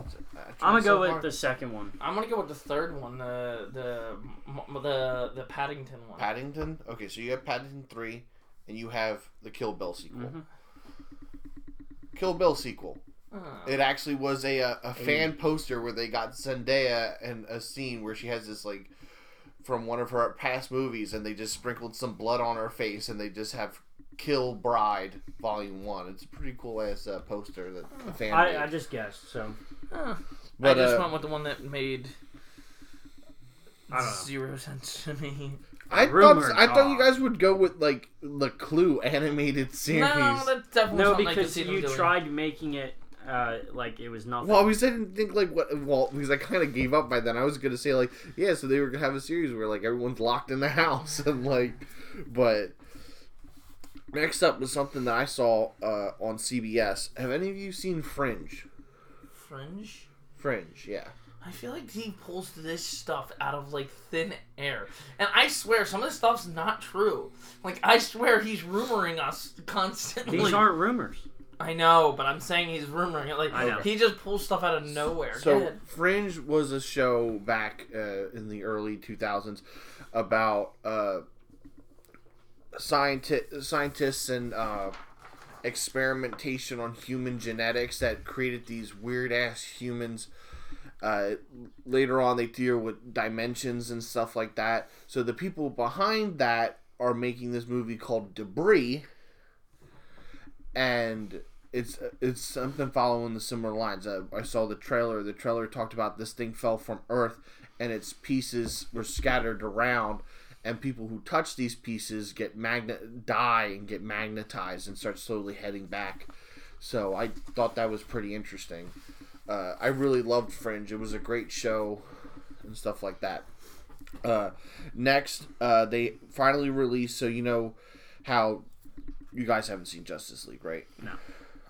I'm gonna so go with hard. the second one. I'm gonna go with the third one, the the the the Paddington one. Paddington. Okay, so you have Paddington three, and you have the Kill Bill sequel. Mhm. Kill Bill sequel. Oh. It actually was a a, a fan poster where they got Zendaya and a scene where she has this like from one of her past movies, and they just sprinkled some blood on her face, and they just have Kill Bride Volume One. It's a pretty cool ass uh, poster that a fan made. I, I just guessed, so Huh. But, I just uh, went with the one that made I don't know. zero sense to me. I Rumored thought I thought you guys would go with like the Clue animated series. No, that's definitely no, something I could because you tried making it uh, like it was nothing. Well, because I didn't think like what. Well, because I kind of gave up by then. I was gonna say like, yeah, so they were gonna have a series where like everyone's locked in the house and like, but next up was something that I saw uh, on CBS. Have any of you seen Fringe? Fringe. Fringe, yeah. I feel like he pulls this stuff out of like thin air, and I swear some of this stuff's not true. Like I swear he's rumoring us constantly. These aren't rumors. I know, but I'm saying he's rumoring it. Like I know. he just pulls stuff out of nowhere. So. Fringe was a show back uh, in the early 2000s about uh, scienti- scientists and uh, experimentation on human genetics that created these weird ass humans. Uh, later on, they deal with dimensions and stuff like that. So the people behind that are making this movie called Debris, and it's it's something following the similar lines. Uh, I saw the trailer. The trailer talked about this thing fell from Earth, and its pieces were scattered around, and people who touch these pieces get magnet die and get magnetized and start slowly heading back. So I thought that was pretty interesting. Uh, I really loved Fringe. It was a great show and stuff like that. Uh, next, uh, they finally released. So you know how you guys haven't seen Justice League, right? No.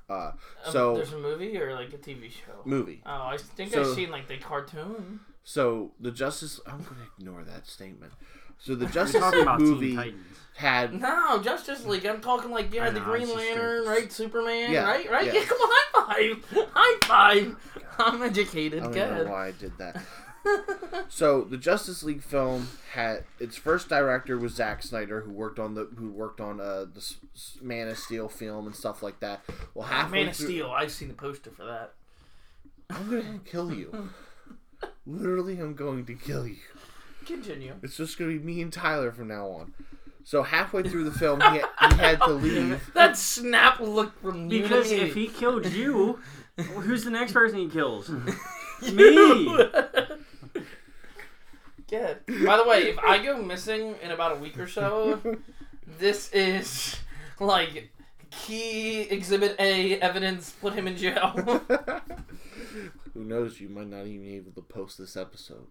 Uh, Um, so there's a movie or like a TV show. movie. Oh, I think So- I've seen like the cartoon. So the Justice. I'm going to ignore that statement. So the justice talking about Teen movie had No, Justice League. I'm talking like yeah, I the Green it's just Lantern, right? Superman, Yeah, right? Right? yeah. Yeah. come on, high five, high five. I'm educated. I don't Go know why I did that. so the Justice League film had its first director was Zack Snyder, who worked on the who worked on uh, the S- S- Man of Steel film and stuff like that. Well, halfway Man of through, Steel. I've seen the poster for that. I'm gonna kill you. Literally, I'm going to kill you. Continue. It's just gonna be me and Tyler from now on. So halfway through the film, he, he had to leave. That snap look from you Because to me. if he killed you, who's the next person he kills? Me. Good. By the way, if I go missing in about a week or so, this is like key exhibit A evidence. Put him in jail. Who knows? You might not even be able to post this episode.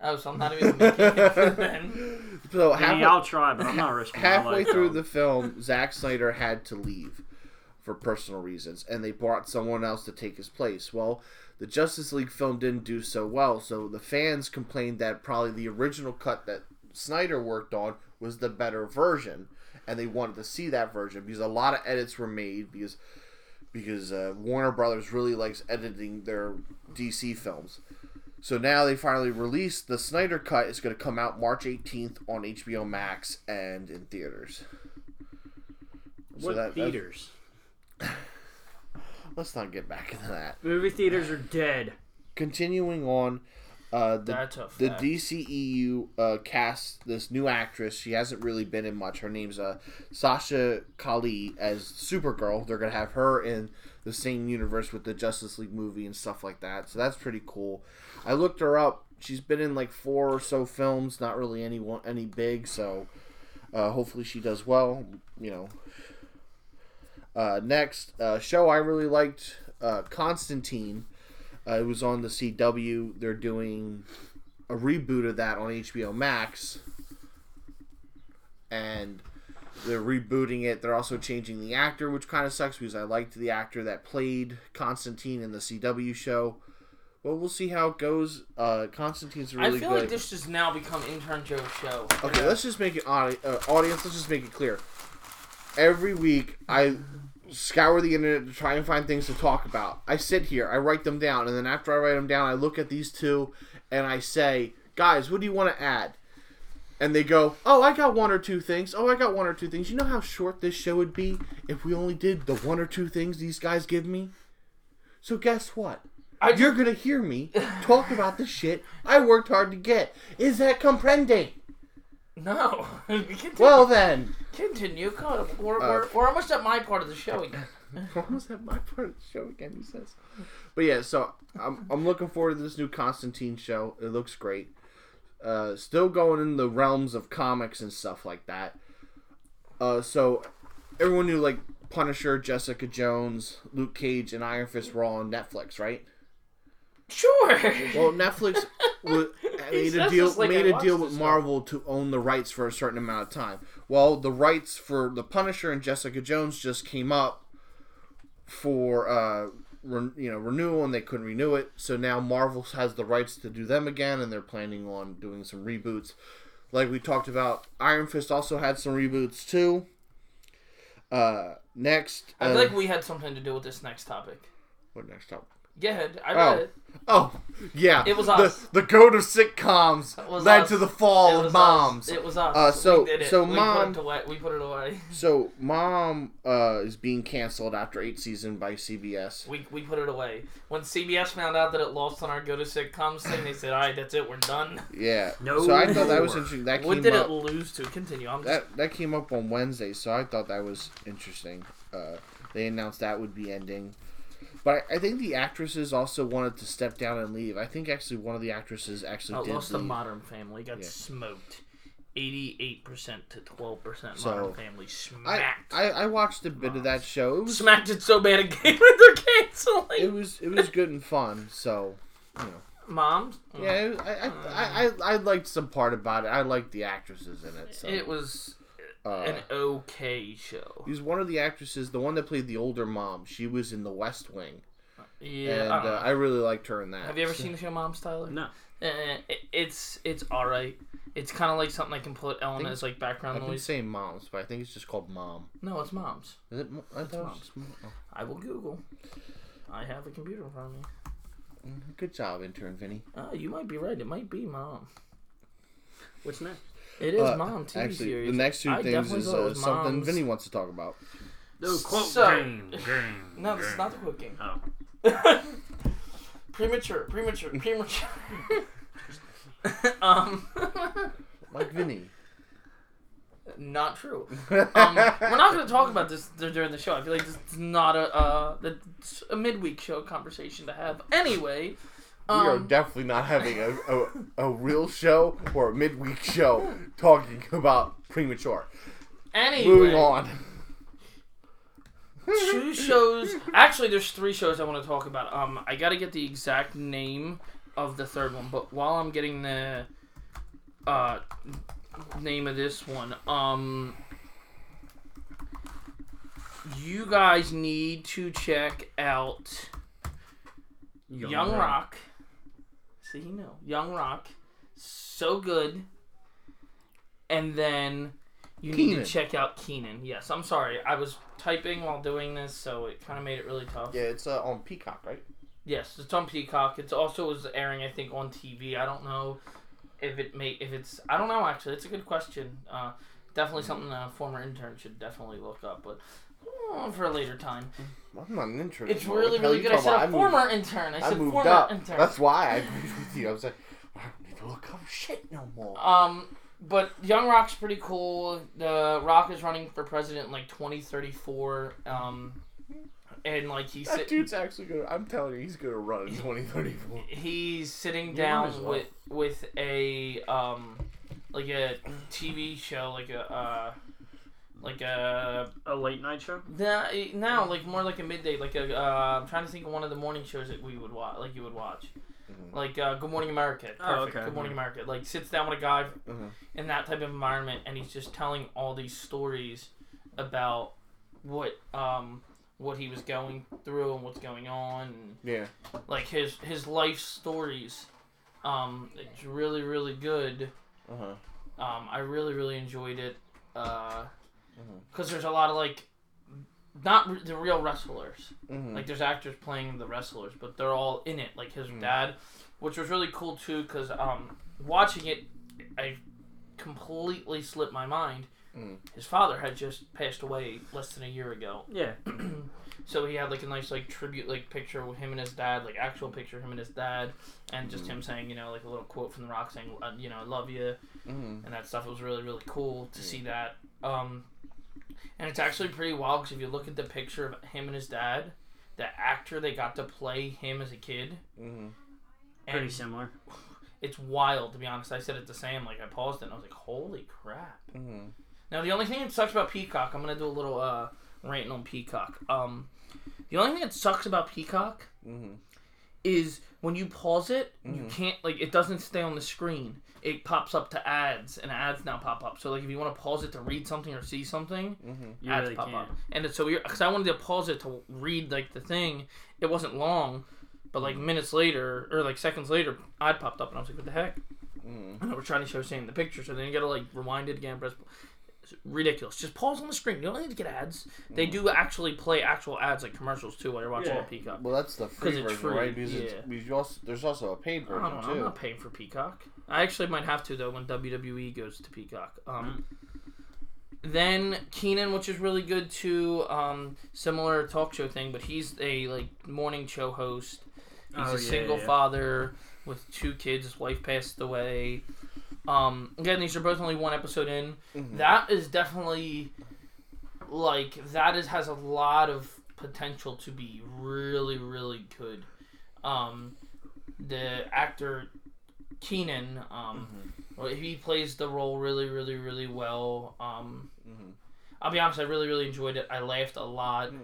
oh, so I'm not even making it then. So I mean, halfway, I'll try, but I'm not risking my halfway life, through though. the film, Zack Snyder had to leave for personal reasons, and they brought someone else to take his place. Well, the Justice League film didn't do so well, so the fans complained that probably the original cut that Snyder worked on was the better version, and they wanted to see that version because a lot of edits were made because because uh, Warner Brothers really likes editing their DC films. So now they finally released the Snyder cut. is going to come out March 18th on HBO Max and in theaters. So What that- theaters? let's not get back into that. Movie theaters are dead. Continuing on, uh, the the. DCEU uh, cast this new actress. She hasn't really been in much. Her name's uh, Sasha Calle as Supergirl. They're gonna have her in the same universe with the Justice League movie and stuff like that. So that's pretty cool. I looked her up. She's been in like four or so films. Not really any one any big. So uh, hopefully she does well. You know. Uh, next uh, show I really liked uh, Constantine. Uh, it was on the CW. They're doing a reboot of that on HBO Max, and they're rebooting it. They're also changing the actor, which kind of sucks because I liked the actor that played Constantine in the CW show. Well, we'll see how it goes. Uh, Constantine's really good. I feel good. like this has now become intern Joe's show. Okay, let's just make it audi- uh, audience. Let's just make it clear. Every week, I scour the internet to try and find things to talk about. I sit here, I write them down, and then after I write them down, I look at these two and I say, "Guys, what do you want to add?" And they go, "Oh, I got one or two things. Oh, I got one or two things. You know how short this show would be if we only did the one or two things these guys give me." So guess what? I You're gonna hear me talk about the shit I worked hard to get. Is that comprende? No. continue. Well then. continue. God, we're, Uh, we're, we're almost at my part of the show again. Almost at my part of the show again, he says. But yeah, so I'm, I'm looking forward to this new Constantine show. It looks great. Uh, still going in the realms of comics and stuff like that. Uh, so everyone knew like Punisher, Jessica Jones, Luke Cage, and Iron Fist were all on Netflix, right? Sure. Well, Netflix made a deal like made a deal with Marvel to own the rights for a certain amount of time. Well, the rights for the Punisher and Jessica Jones just came up for uh, re- you know renewal, and they couldn't renew it. So now Marvel has the rights to do them again, and they're planning on doing some reboots. Like we talked about, Iron Fist also had some reboots too. Uh, next, I uh, feel like we had something to do with this next topic. what next up? Go ahead. I Oh. read it. Oh, yeah. It was the, us. The goat of sitcoms led us. to the fall of moms. Us. It was us. Uh, so- we did it. so we Mom- put it away. We put it away. So, Mom uh, is being canceled after eight season by CBS. We, we put it away. When CBS found out that it lost on our go to sitcoms thing, they said, "All right, that's it. We're done." Yeah. No So I thought that was interesting. That What came did up. it lose to? Continue. I'm just. That that came up on Wednesday, so I thought that was interesting. Uh, they announced that would be ending, but I, I think the actresses also wanted to step down and leave. I think actually one of the actresses actually Oh, did lost the. Modern Family. Got Yeah. smoked. Eighty-eight percent to twelve percent. So, Modern Family I, smacked. I I watched a bit of that show. It was smacked it so bad it again they're canceling. it was it was good and fun. So you know. Moms. Yeah, I I, mm. I, I, I liked some part about it. I liked the actresses in it. So. It was uh, an okay show. He's one of the actresses, the one that played the older mom. She was in The West Wing, Yeah. and I uh. I really liked her in that. Have you ever seen the show Moms, Tyler? No. Uh, it, it's it's all right. It's kind of like something I can put Ellen as like background I've been saying moms, but I think it's just called mom. No, it's Moms. Is it? mo- I thought it was Mom. Oh. I will Google. I have a computer in front of me. Mm, Good job, intern Vinny. Oh, you might be right. It might be Mom. What's next? It is Uh, Mom TV Actually, series. the next two I things is uh, something Moms. Vinny wants to talk about. No quote So- game. Game. No, this is not the cooking. Oh. premature, premature, premature. um, Like Vinny. not true. Um, we're not going to talk about this during the show. I feel like this is not a uh, it's a midweek show conversation to have. Anyway, we are um, definitely not having a, a, a real show or a midweek show talking about premature. anyway, Moving on. two shows. Actually, there's three shows I want to talk about. Um, I got to get the exact name of the third one, but while I'm getting the uh name of this one, um, you guys need to check out Young, Rock. See, you know, Young Rock, so good. And then you need to check out Kenan. Yes, I'm sorry. I was typing while doing this, so it kind of made it really tough. Yeah, it's uh, on Peacock, right? Yes, it's on Peacock. It's also was airing, I think, on TV. I don't know if it may if it's. I don't know actually. It's a good question. Uh, definitely something a former intern should definitely look up. But Oh, for a later time. I'm not an intern. It's anymore. really, What the hell really good. I said about? a moved- former intern. I I said moved former up. intern. That's why I agreed with you. I was like, I don't need to look up shit no more. Um, but Young Rock's pretty cool. The Rock is running for president in like 2034. Um, and like he's that sit- dude's actually gonna. I'm telling you, he's gonna run in 2034. he's sitting down with with a um like a TV show like a uh like a A late night show. now now like more like a midday like a uh, I'm trying to think of one of the morning shows that we would watch like you would watch Mhm. like uh, Good Morning America perfect Oh, okay. Good Morning America like sits down with a guy Mhm. in that type of environment and he's just telling all these stories about what um what he was going through and what's going on and Yeah. like his his life stories um it's really really good Uh huh. um i really really enjoyed it uh Mhm. because there's a lot of like not re- the real wrestlers Mhm. like there's actors playing the wrestlers but they're all in it like his Mm. dad which was really cool too because um watching it i completely slipped my mind Mm. his father had just passed away less than a year ago Yeah. so he had like a nice like tribute like picture with him and his dad like actual picture of him and his dad and just him saying you know like a little quote from the rock saying uh, you know i love you Mhm. and that stuff it was really really cool to Yeah. see that um and it's actually pretty wild because if you look at the picture of him and his dad the actor they got to play him as a kid Mhm. Pretty similar. it's wild to be honest i said it the same. like i paused it and i was like holy crap Mhm. now the only thing that sucks about Peacock, I'm gonna do a little uh ranting on Peacock. Um, the only thing that sucks about Peacock Mhm. is when you pause it, you Mhm. can't like it doesn't stay on the screen. It pops up to ads, and ads now pop up. So like if you want to pause it to read something or see something, Mhm. Ads really pop can't. up. And it's so weird because I wanted to pause it to read like the thing. It wasn't long, but like minutes later or like seconds later, ad popped up, and I was like, "What the heck?" Mhm. And I was trying to show Sam the picture, so then you gotta like rewind it again, press. It's ridiculous. Just pause on the screen. You don't need to get ads. They do actually play actual ads like commercials too while you're watching Yeah. Peacock. Well, that's the free it's version, free, right? Because, yeah. it's, because you also, there's also a paid I version don't know. I'm not paying for Peacock. I actually might have to though when WWE goes to Peacock. Um, Then Kenan, which is really good too. Um, similar talk show thing, but he's a like morning show host. He's Oh, a yeah, single yeah. father with two kids. His wife passed away. Um, again, these are both only one episode in. Mhm. That is definitely like that is has a lot of potential to be really really good. Um, the actor Kenan, um, Mhm. he plays the role really really really well. Um, Mhm. I'll be honest, I really really enjoyed it. I laughed a lot. Mhm.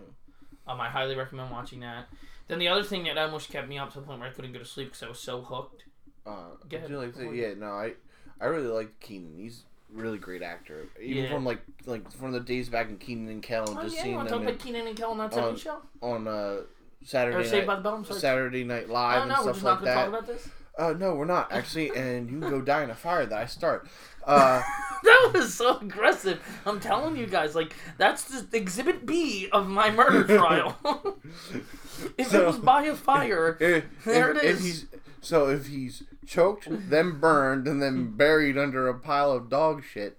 Um, I highly recommend watching that. Then the other thing that almost kept me up to the point where I couldn't go to sleep because I was so hooked. Uh, Go ahead. like yeah, no, I, I really like Kenan. He's a really great actor. Even Yeah. from like like from the days back in Kenan and Kel, and Oh just yeah, you seeing want to them talk in, about Kenan and Kel on that on- '70s show? on uh, Or Saturday Saved by night, the Bell? I'm sorry. Saturday Night Live Oh and no, we're stuff just like going to talk that. about this. Uh, no, we're not actually, and you can go die in a fire that I start. Uh, that was so aggressive. I'm telling you guys, like that's just exhibit B of my murder trial. if it So- was by a fire, if, There if- it if is. he's so if he's choked, then burned, and then buried under a pile of dog shit,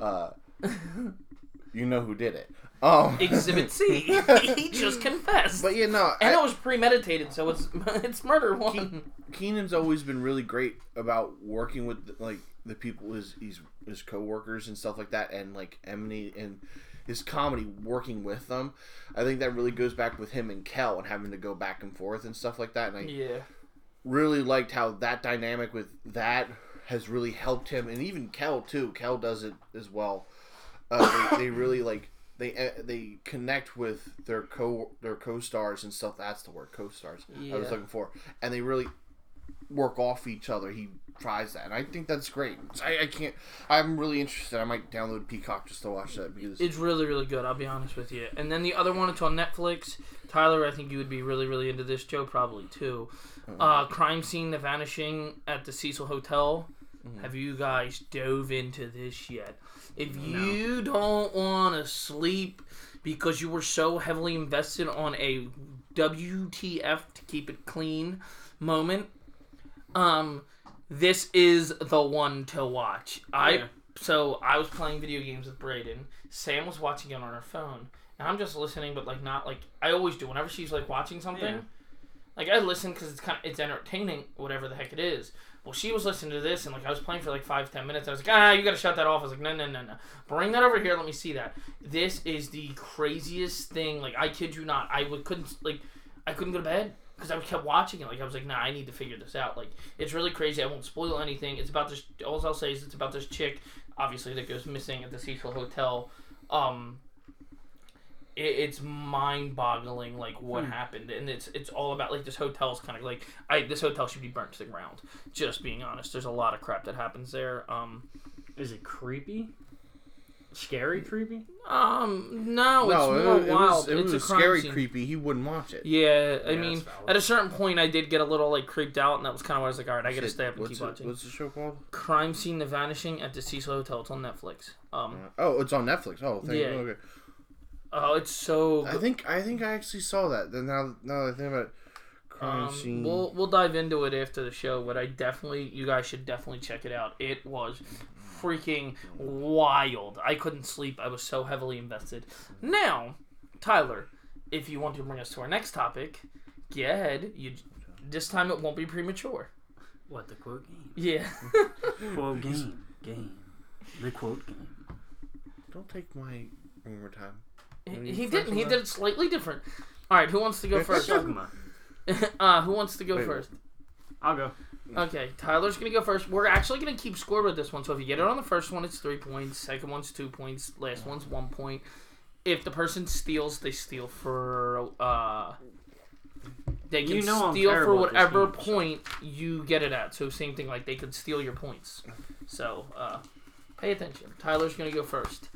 uh, you know who did it. Um, exhibit C. he just confessed. But you know, and I- it was premeditated, so it's it's murder one. Kenan's always been really great about working with like the people his his, his coworkers and stuff like that, and like Emily and his comedy working with them. I think that really goes back with him and Kel and having to go back and forth and stuff like that. And I Yeah. Really liked how that dynamic with that has really helped him, and even Kel too. Kel does it as well. Uh, they, they really like they uh, they connect with their co their co stars and stuff. That's the word co stars I was looking for, and they really work off each other. He tries that, and I think that's great. I, I can't. I'm really interested. I might download Peacock just to watch that because It's really, really good. I'll be honest with you. And then the other one, it's on Netflix. Tyler, I think you would be really, really into this. Joe probably too. Uh, crime scene: The Vanishing at the Cecil Hotel. Have you guys dove into this yet? If you don't want to sleep because you were so heavily invested on a WTF to keep it clean moment, um, this is the one to watch. I Yeah. so I was playing video games with Braden. Sam was watching it on her phone, and I'm just listening, but like not like I always do. Whenever she's like watching something, Yeah. like I listen because it's kind of it's entertaining, whatever the heck it is. Well, she was listening to this, and like I was playing for like five ten minutes. I was like, ah, you gotta shut that off. I was like, no, no, no, no, bring that over here. Let me see that. This is the craziest thing. Like I kid you not, I would couldn't like I couldn't go to bed because I kept watching it. Like I was like, nah, I need to figure this out. Like it's really crazy. I won't spoil anything. It's about this. All I'll say is it's about this chick, obviously that goes missing at the Cecil Hotel. Um, it, it's mind-boggling, like what Hmm. happened, and it's it's all about like this hotel's kind of like I this hotel should be burnt to the ground. Just being honest, there's a lot of crap that happens there. Um, Is it creepy? Scary creepy? um, no, it's no, more it, it wild. was, it it's was a scary, scene. creepy. He wouldn't watch it. Yeah, I Yeah, mean, at a certain point, I did get a little like creeped out, and that was kind of why I was like, all right, I gotta Shit, stay up and what's keep it- watching. What's the show called? Crime Scene: The Vanishing at the Cecil Hotel. It's on Netflix. Um, Oh, it's on Netflix. Oh, thank Yeah. okay. oh, it's so. I think I think I actually saw that. Then now, now that I think about it, crime Um, scene. we'll we'll dive into it after the show, but I definitely, you guys should definitely check it out. It was freaking wild. I couldn't sleep. I was so heavily invested. Now, Tyler, if you want to bring us to our next topic, go ahead. You this time it won't be premature. What, the quote game? Yeah. Quote game. Game. The quote game. Don't take my one more time. he, he didn't. He one? did it slightly different. All right, who wants to go first? Sigma. uh, who wants to go Wait, first? I'll go. Okay, Tyler's gonna go first. We're actually gonna keep score with this one. So if you get it on the first one, it's three points. Second one's two points. Last one's one point. If the person steals, they steal for uh. They can You know I'm steal for terrible at this whatever game, so- point you get it at. So same thing, like they could steal your points. So uh, pay attention. Tyler's gonna go first.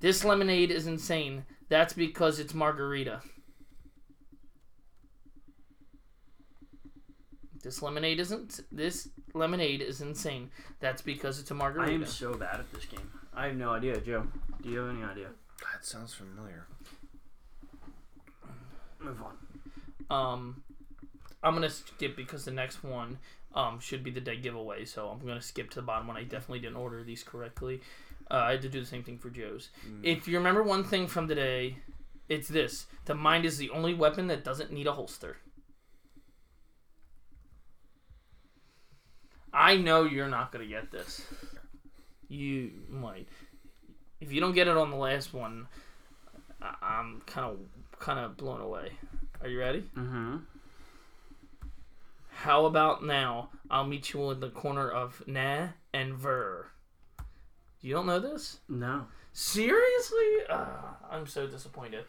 This lemonade is insane. That's because it's margarita. This lemonade isn't. This lemonade is insane. That's because it's a margarita. I am so bad at this game. I have no idea, Joe. Do you have any idea? That sounds familiar. Move on. Um, I'm gonna skip because the next one um should be the dead giveaway. So I'm gonna skip to the bottom one. I definitely didn't order these correctly. Uh, I had to do the same thing for Joe's. If you remember one thing from today, it's this: the mind is the only weapon that doesn't need a holster. I know you're not gonna get this. You might. If you don't get it on the last one, I- I'm kind of kind of blown away. Are you ready? Mm-hmm. How about now? I'll meet you in the corner of na and ver. You don't know this? No. Seriously? Uh, I'm so disappointed.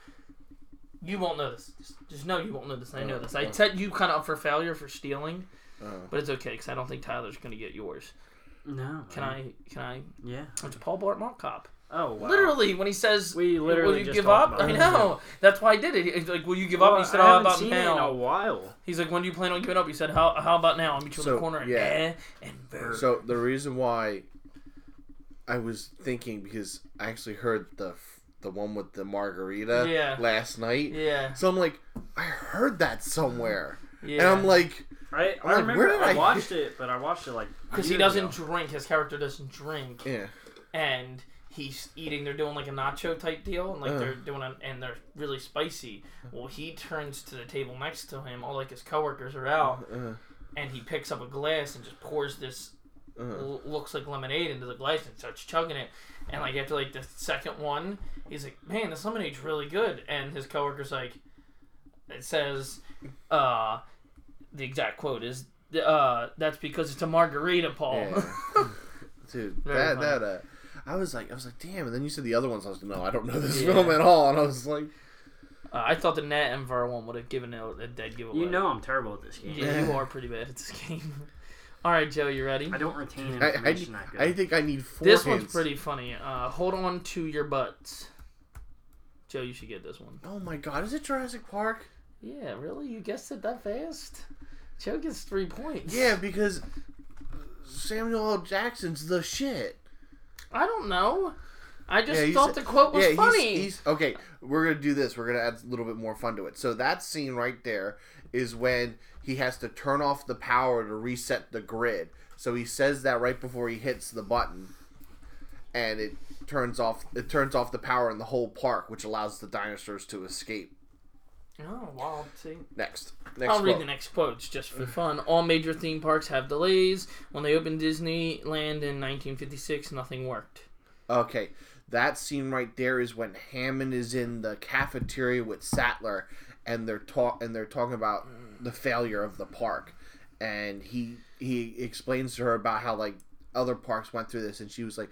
You won't know this. Just, just know you won't know this. I know this. I set you kind of up for failure for stealing, Oh. but it's okay because I don't think Tyler's gonna get yours. No. Can I? Can I? Yeah. It's Paul Blart Mall Cop. Oh, wow. Literally, when he says, We literally "Will you just give up?" I it. know. That's why I did it. He's like, "Will you give Well, up?" He said, I "How about seen it in a now?" while. He's like, "When do you plan on giving up?" He said, "How? How about now? I'll meet you in the corner." yeah. eh, and ver. So the reason why I was thinking because I actually heard the the one with the margarita Yeah. last night. yeah, So I'm like, I heard that somewhere, yeah. and I'm like, I, I'm like, remember where did I I- watched it, but I watched it like because he doesn't ago. drink. His character doesn't drink, yeah, and he's eating. They're doing like a nacho type deal, and like Uh. they're doing, a, and they're really spicy. Well, he turns to the table next to him. All like his coworkers are out, uh, and he picks up a glass and just pours this uh, l- looks like lemonade into the glass and starts chugging it. And like after like the second one, he's like, "Man, this lemonade's really good." And his coworker's like, "It says, uh, the exact quote is, uh, that's because it's a margarita, Paul." yeah. dude, Very that funny. that uh, I was like, I was like, damn, and then you said the other ones. I was like, no, I don't know this Yeah. film at all, and I was like, uh, I thought the Nat and Ver one would have given it a dead giveaway. You know I'm terrible at this game. yeah, you are pretty bad at this game. All right, Joe, you ready? I don't retain I, I, information that good. I think I need four. This one's pretty funny. Uh, hold on to your butts. Joe, you should get this one. Oh my god, is it Jurassic Park? Yeah, really? You guessed it that fast? Joe gets three points. Yeah, because Samuel L. Jackson's the shit. I don't know. I just Yeah, thought the quote was yeah, funny. He's, he's okay. We're gonna do this. We're gonna add a little bit more fun to it. So that scene right there is when he has to turn off the power to reset the grid. So he says that right before he hits the button, and it turns off it turns off the power in the whole park, which allows the dinosaurs to escape. Oh, wow. See. Next, next I'll read the next quotes just for fun. All major theme parks have delays. When they opened Disneyland in 1956, nothing worked. Okay, that scene right there is when Hammond is in the cafeteria with Sattler, and they're talk and they're talking about the failure of the park, and he he explains to her about how like other parks went through this, and she was like.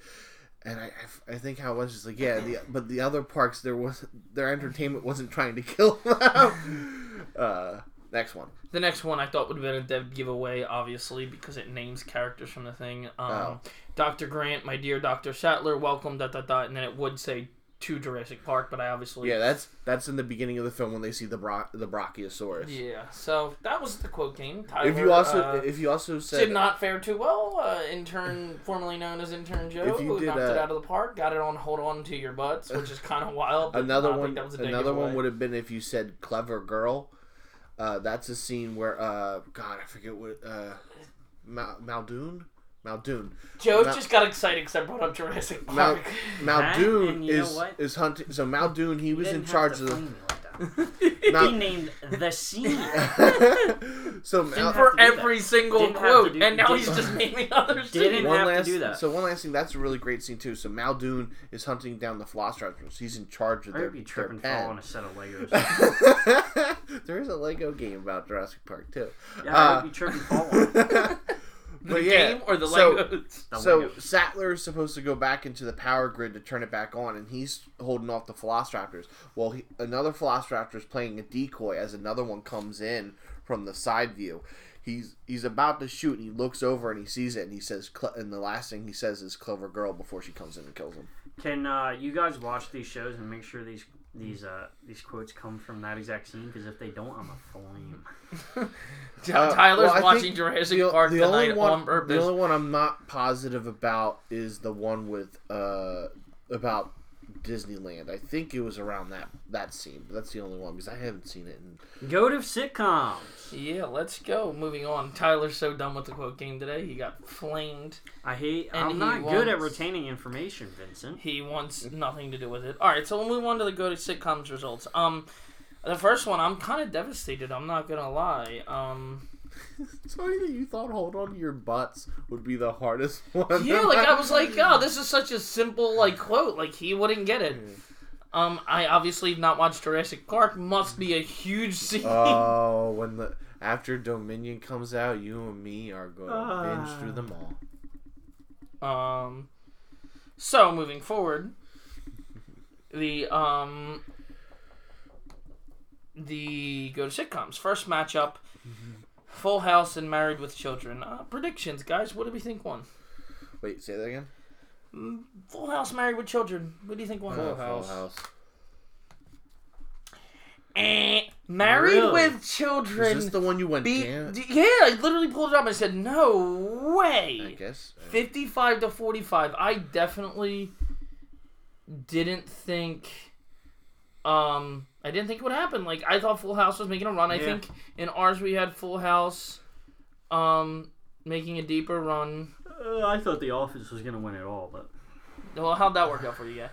And I, I I think how it was just like yeah, the, but the other parks there was their entertainment wasn't trying to kill them. uh, next one. The next one I thought would have been a dev giveaway, obviously, because it names characters from the thing. Um, Oh. Dr. Grant, my dear Dr. Sattler, welcome, dot, dot, dot, and then it would say to Jurassic Park, but I obviously. Yeah, that's that's in the beginning of the film when they see the bro- the Brachiosaurus. Yeah, so that was the quote game. Tyler, If you also uh, if you also said did not fare too well. Uh, intern, formerly known as Intern Joe, If you did, knocked it uh, out of the park. Got it on hold on to your butts, which is kind of wild. another one that was a another one would have been if you said clever girl uh, that's a scene where uh, god i forget what uh, Mal- Muldoon Muldoon Joe Mal- just got excited because I brought up Jurassic Mal- Park. Muldoon and you know is hunting so Muldoon he You was in didn't have charge to of the me. Mal- he named the scene. so Didn't Mal- for to do that. every single Didn't quote, do- and now he's just naming others. too. Didn't one have to do that. So one last thing, that's a really great scene too. So Muldoon is hunting down the Velociraptors. He's in charge of I their, hope you their trip pen. fall on a set of Legos. there is a Lego game about Jurassic Park too. Yeah, I Uh, hope you trip and fall on it. The but yeah, game or the so- Legos. The So Legos. Sattler is supposed to go back into the power grid to turn it back on, and he's holding off the Velociraptors. Well, he, another Velociraptor is playing a decoy as another one comes in from the side view. He's he's about to shoot, and he looks over and he sees it, and he says, and the last thing he says is "clever girl" before she comes in and kills him. Can uh, you guys watch these shows and make sure these these uh, these quotes come from that exact scene? Because if they don't, I'm a flame. Uh, Tyler's well, I watching think Jurassic the, Park the tonight only one, on purpose. The only one I'm not positive about is the one with uh about Disneyland. I think it was around that that scene, but that's the only one because I haven't seen it. In, Go to sitcoms. Yeah, let's go. Moving on. Tyler's so done with the quote game today. He got flamed. I hate. And I'm he not good at retaining information, Vincent. He wants nothing to do with it. All right, so we'll move on to the go to sitcoms results. Um, the first one, I'm kind of devastated. I'm not gonna lie. Um, it's funny that you thought "Hold on to your butts" would be the hardest one. yeah, like I was like, oh, this is such a simple like quote. Like he wouldn't get it. Um, I obviously have not watched Jurassic Park. Must be a huge scene. Oh, when the after Dominion comes out, you and me are going to binge Ah. through them all. Um, so moving forward, the um, the go to sitcoms first matchup, Full House and Married with Children. Uh, predictions, guys. What do we think won? Wait, say that again. Mm, Full House, Married with Children. What do you think won? Full House. Eh, married Really? with Is Children. this the one you went? Be- Damn. d- yeah, I literally pulled it up and said, "No way." I way." guess. 55 to 45 i definitely didn't think um i didn't think it would happen like i thought full house was making a run i Yeah. think in ours we had full house um making a deeper run Uh, I thought The Office was gonna win it all, but well how'd that work out for you yeah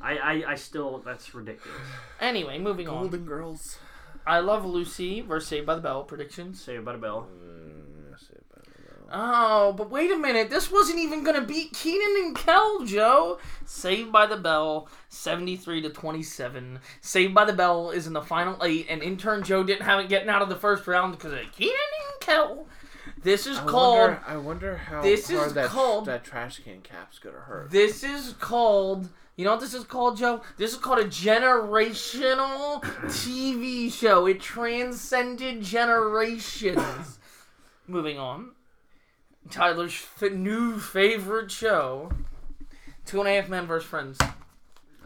I, I, I still that's ridiculous. anyway moving on Golden Girls. i love lucy versus saved by the bell predictions Saved by the bell. Mm, I say about it. Oh, but wait a minute. This wasn't even going to beat Kenan and Kel, Joe. Saved by the Bell, 73 to 27. Saved by the Bell is in the final eight, and intern Joe didn't have it getting out of the first round because of Kenan and Kel. This is I called. Wonder, I wonder how this is that, called- that trash can cap's gonna hurt. This is called. You know what this is called, Joe? This is called a generational TV show. It transcended generations. Moving on. Tyler's f- new favorite show Two and a Half Men vs. Friends.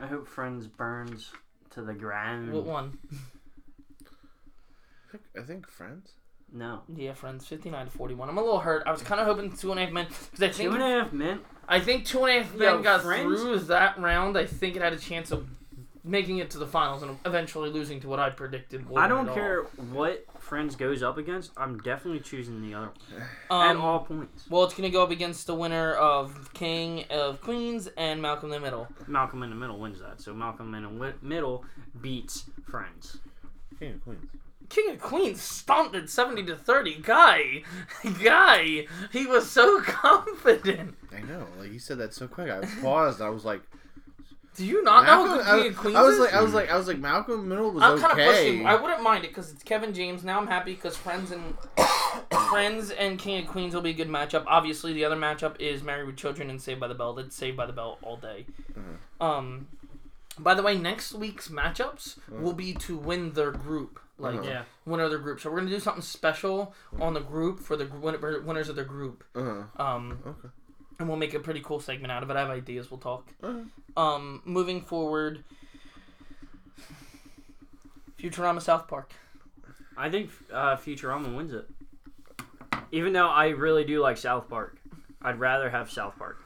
I hope Friends burns to the ground. What one? I think, I think Friends. No. Yeah, Friends. 59 to 41. I'm a little hurt. I was kind of hoping Two and a Half Men. Because I Two think, and a half men. I think Two and a Half Yo, Men got Friends- through that round. I think it had a chance of making it to the finals and eventually losing to what I predicted. will I don't it all. care what Friends goes up against. I'm definitely choosing the other one at Um, all points. well, it's gonna go up against the winner of King of Queens and Malcolm in the Middle. Malcolm in the Middle wins that. So Malcolm in the wi- Middle beats Friends. King of Queens. King of Queens stomped it seventy to thirty. Guy, guy, he was so confident. I know. Like you said that so quick. I paused. I was like, Do you not know who I, King of Queens I was is? like, I was like, I was like, Malcolm Middle was I'm kind of okay. pushing. I wouldn't mind it because it's Kevin James. Now I'm happy because Friends and Friends and King of Queens will be a good matchup. Obviously, the other matchup is Married with Children and Saved by the Bell. That's Saved by the Bell all day. Mm-hmm. Um, by the way, next week's matchups will be to win their group. Like Uh-huh. Yeah. winner of their group. So we're gonna do something special on the group for the win- winners of their group. uh-huh. Um, Okay. And we'll make a pretty cool segment out of it. I have ideas. We'll talk. Uh-huh. Um, moving forward, Futurama South Park. I think uh, Futurama wins it. Even though I really do like South Park, I'd rather have South Park.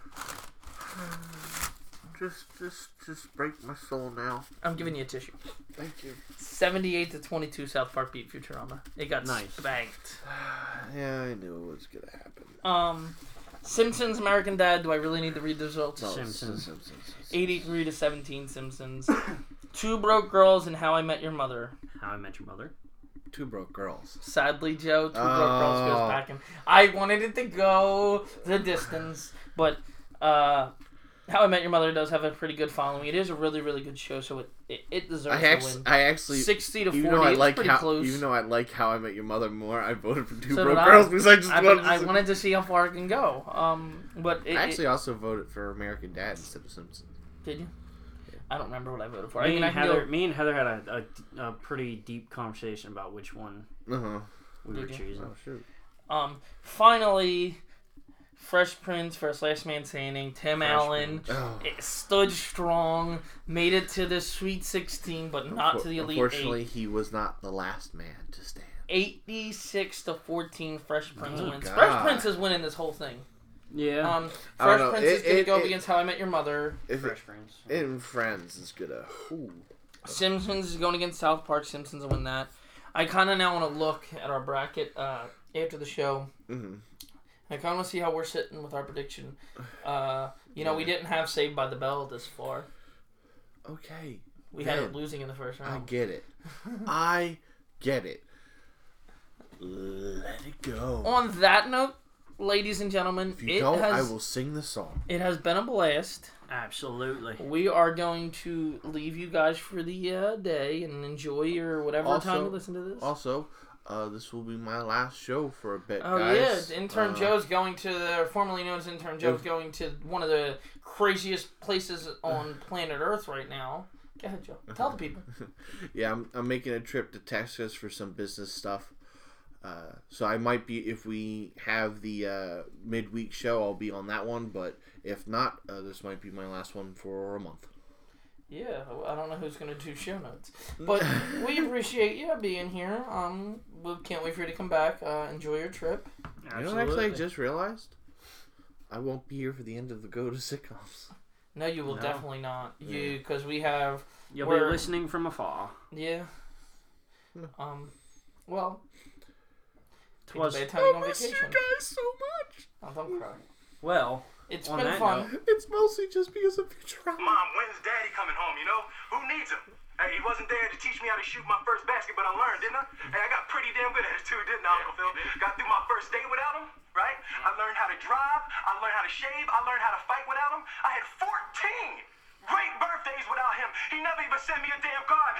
Just, just, just break my soul now. I'm giving you a tissue. Thank you. 78 to 22 South Park beat Futurama. It got Nice. spanked. Yeah, I knew it was gonna happen. Um, Simpsons American Dad. Do I really need to read the results? No, Simpsons. Simpsons. 83 to 17 Simpsons. Two Broke Girls and How I Met Your Mother. How I Met Your Mother. Two broke girls. Sadly, Joe, Two Broke Girls goes Oh. back in. I wanted it to go the distance, but uh, How I Met Your Mother does have a pretty good following. It is a really, really good show, so it it, it deserves I to actually, win. I actually, 60 to 40. even though I it's like pretty how, close. even though I like how I met your mother more, I voted for two So broke did I. girls because I just I, wanted. I to- wanted to see how far it can go. Um, but it, I it- actually also voted for American Dad instead of Simpsons. did you? I don't remember what I voted for. I Me, mean, and can Heather, go. me and Heather had a, a, a pretty deep conversation about which one Uh huh. we were you? choosing. Oh shoot. Um, finally, Fresh Prince versus Last Man Standing. Tim Fresh Allen. Oh. It stood strong, made it to the Sweet 16, but not to the Elite Unfortunately, 8. he was not the last man to stand. 86 to 14, Fresh Prince Oh, wins. God. Fresh Prince is winning this whole thing. Yeah. Um, Fresh. Prince It- is going to go it- against How I Met Your Mother. If it, Fresh Prince. in Friends is gonna. Simpsons is going against South Park. Simpsons will win that. I kind of now want to look at our bracket uh, after the show. hmm I kind of see how we're sitting with our prediction. Uh, you know, we didn't have Saved by the Bell this far. Okay. We had it losing in the first round. I get it. I get it. Let it go. On that note, ladies and gentlemen, If you it don't, has I will sing the song. it has been a blast. Absolutely. We are going to leave you guys for the uh, day and enjoy your whatever time Also- you listen to this. Also, uh, this will be my last show for a bit, Oh guys. yeah, intern Uh, Joe's going to the formerly known as intern Joe's going to one of the craziest places on planet Earth right now. Go ahead, Joe. Tell the people. Yeah, I'm, I'm making a trip to Texas for some business stuff. Uh, so I might be if we have the uh, midweek show, I'll be on that one. But if not, uh, this might be my last one for a month. Yeah, I don't know who's gonna do show notes, but we appreciate you being here. Um, we can't wait for you to come back. Uh, enjoy your trip. You know what actually I just realized? I won't be here for the end of the Go to sitcoms. No, you will No. definitely not. You because we have You'll We're- be listening from afar. yeah. No. Um, well, it's a Twas- bad time to go on vacation. guys so much. Oh, don't cry. Well, It's On been fun. note- It's mostly just because of Futurama. Mom, when's Daddy coming home, you know? Who needs him? Hey, he wasn't there to teach me how to shoot my first basket, but I learned, didn't I? Hey, I got pretty damn good at it too, didn't I, Uncle Phil? Got through my first day without him, right? I mm-hmm. learned how to drive, I learned how to shave, I learned how to fight without him. I had 14 great birthdays without him. He never even sent me a damn card.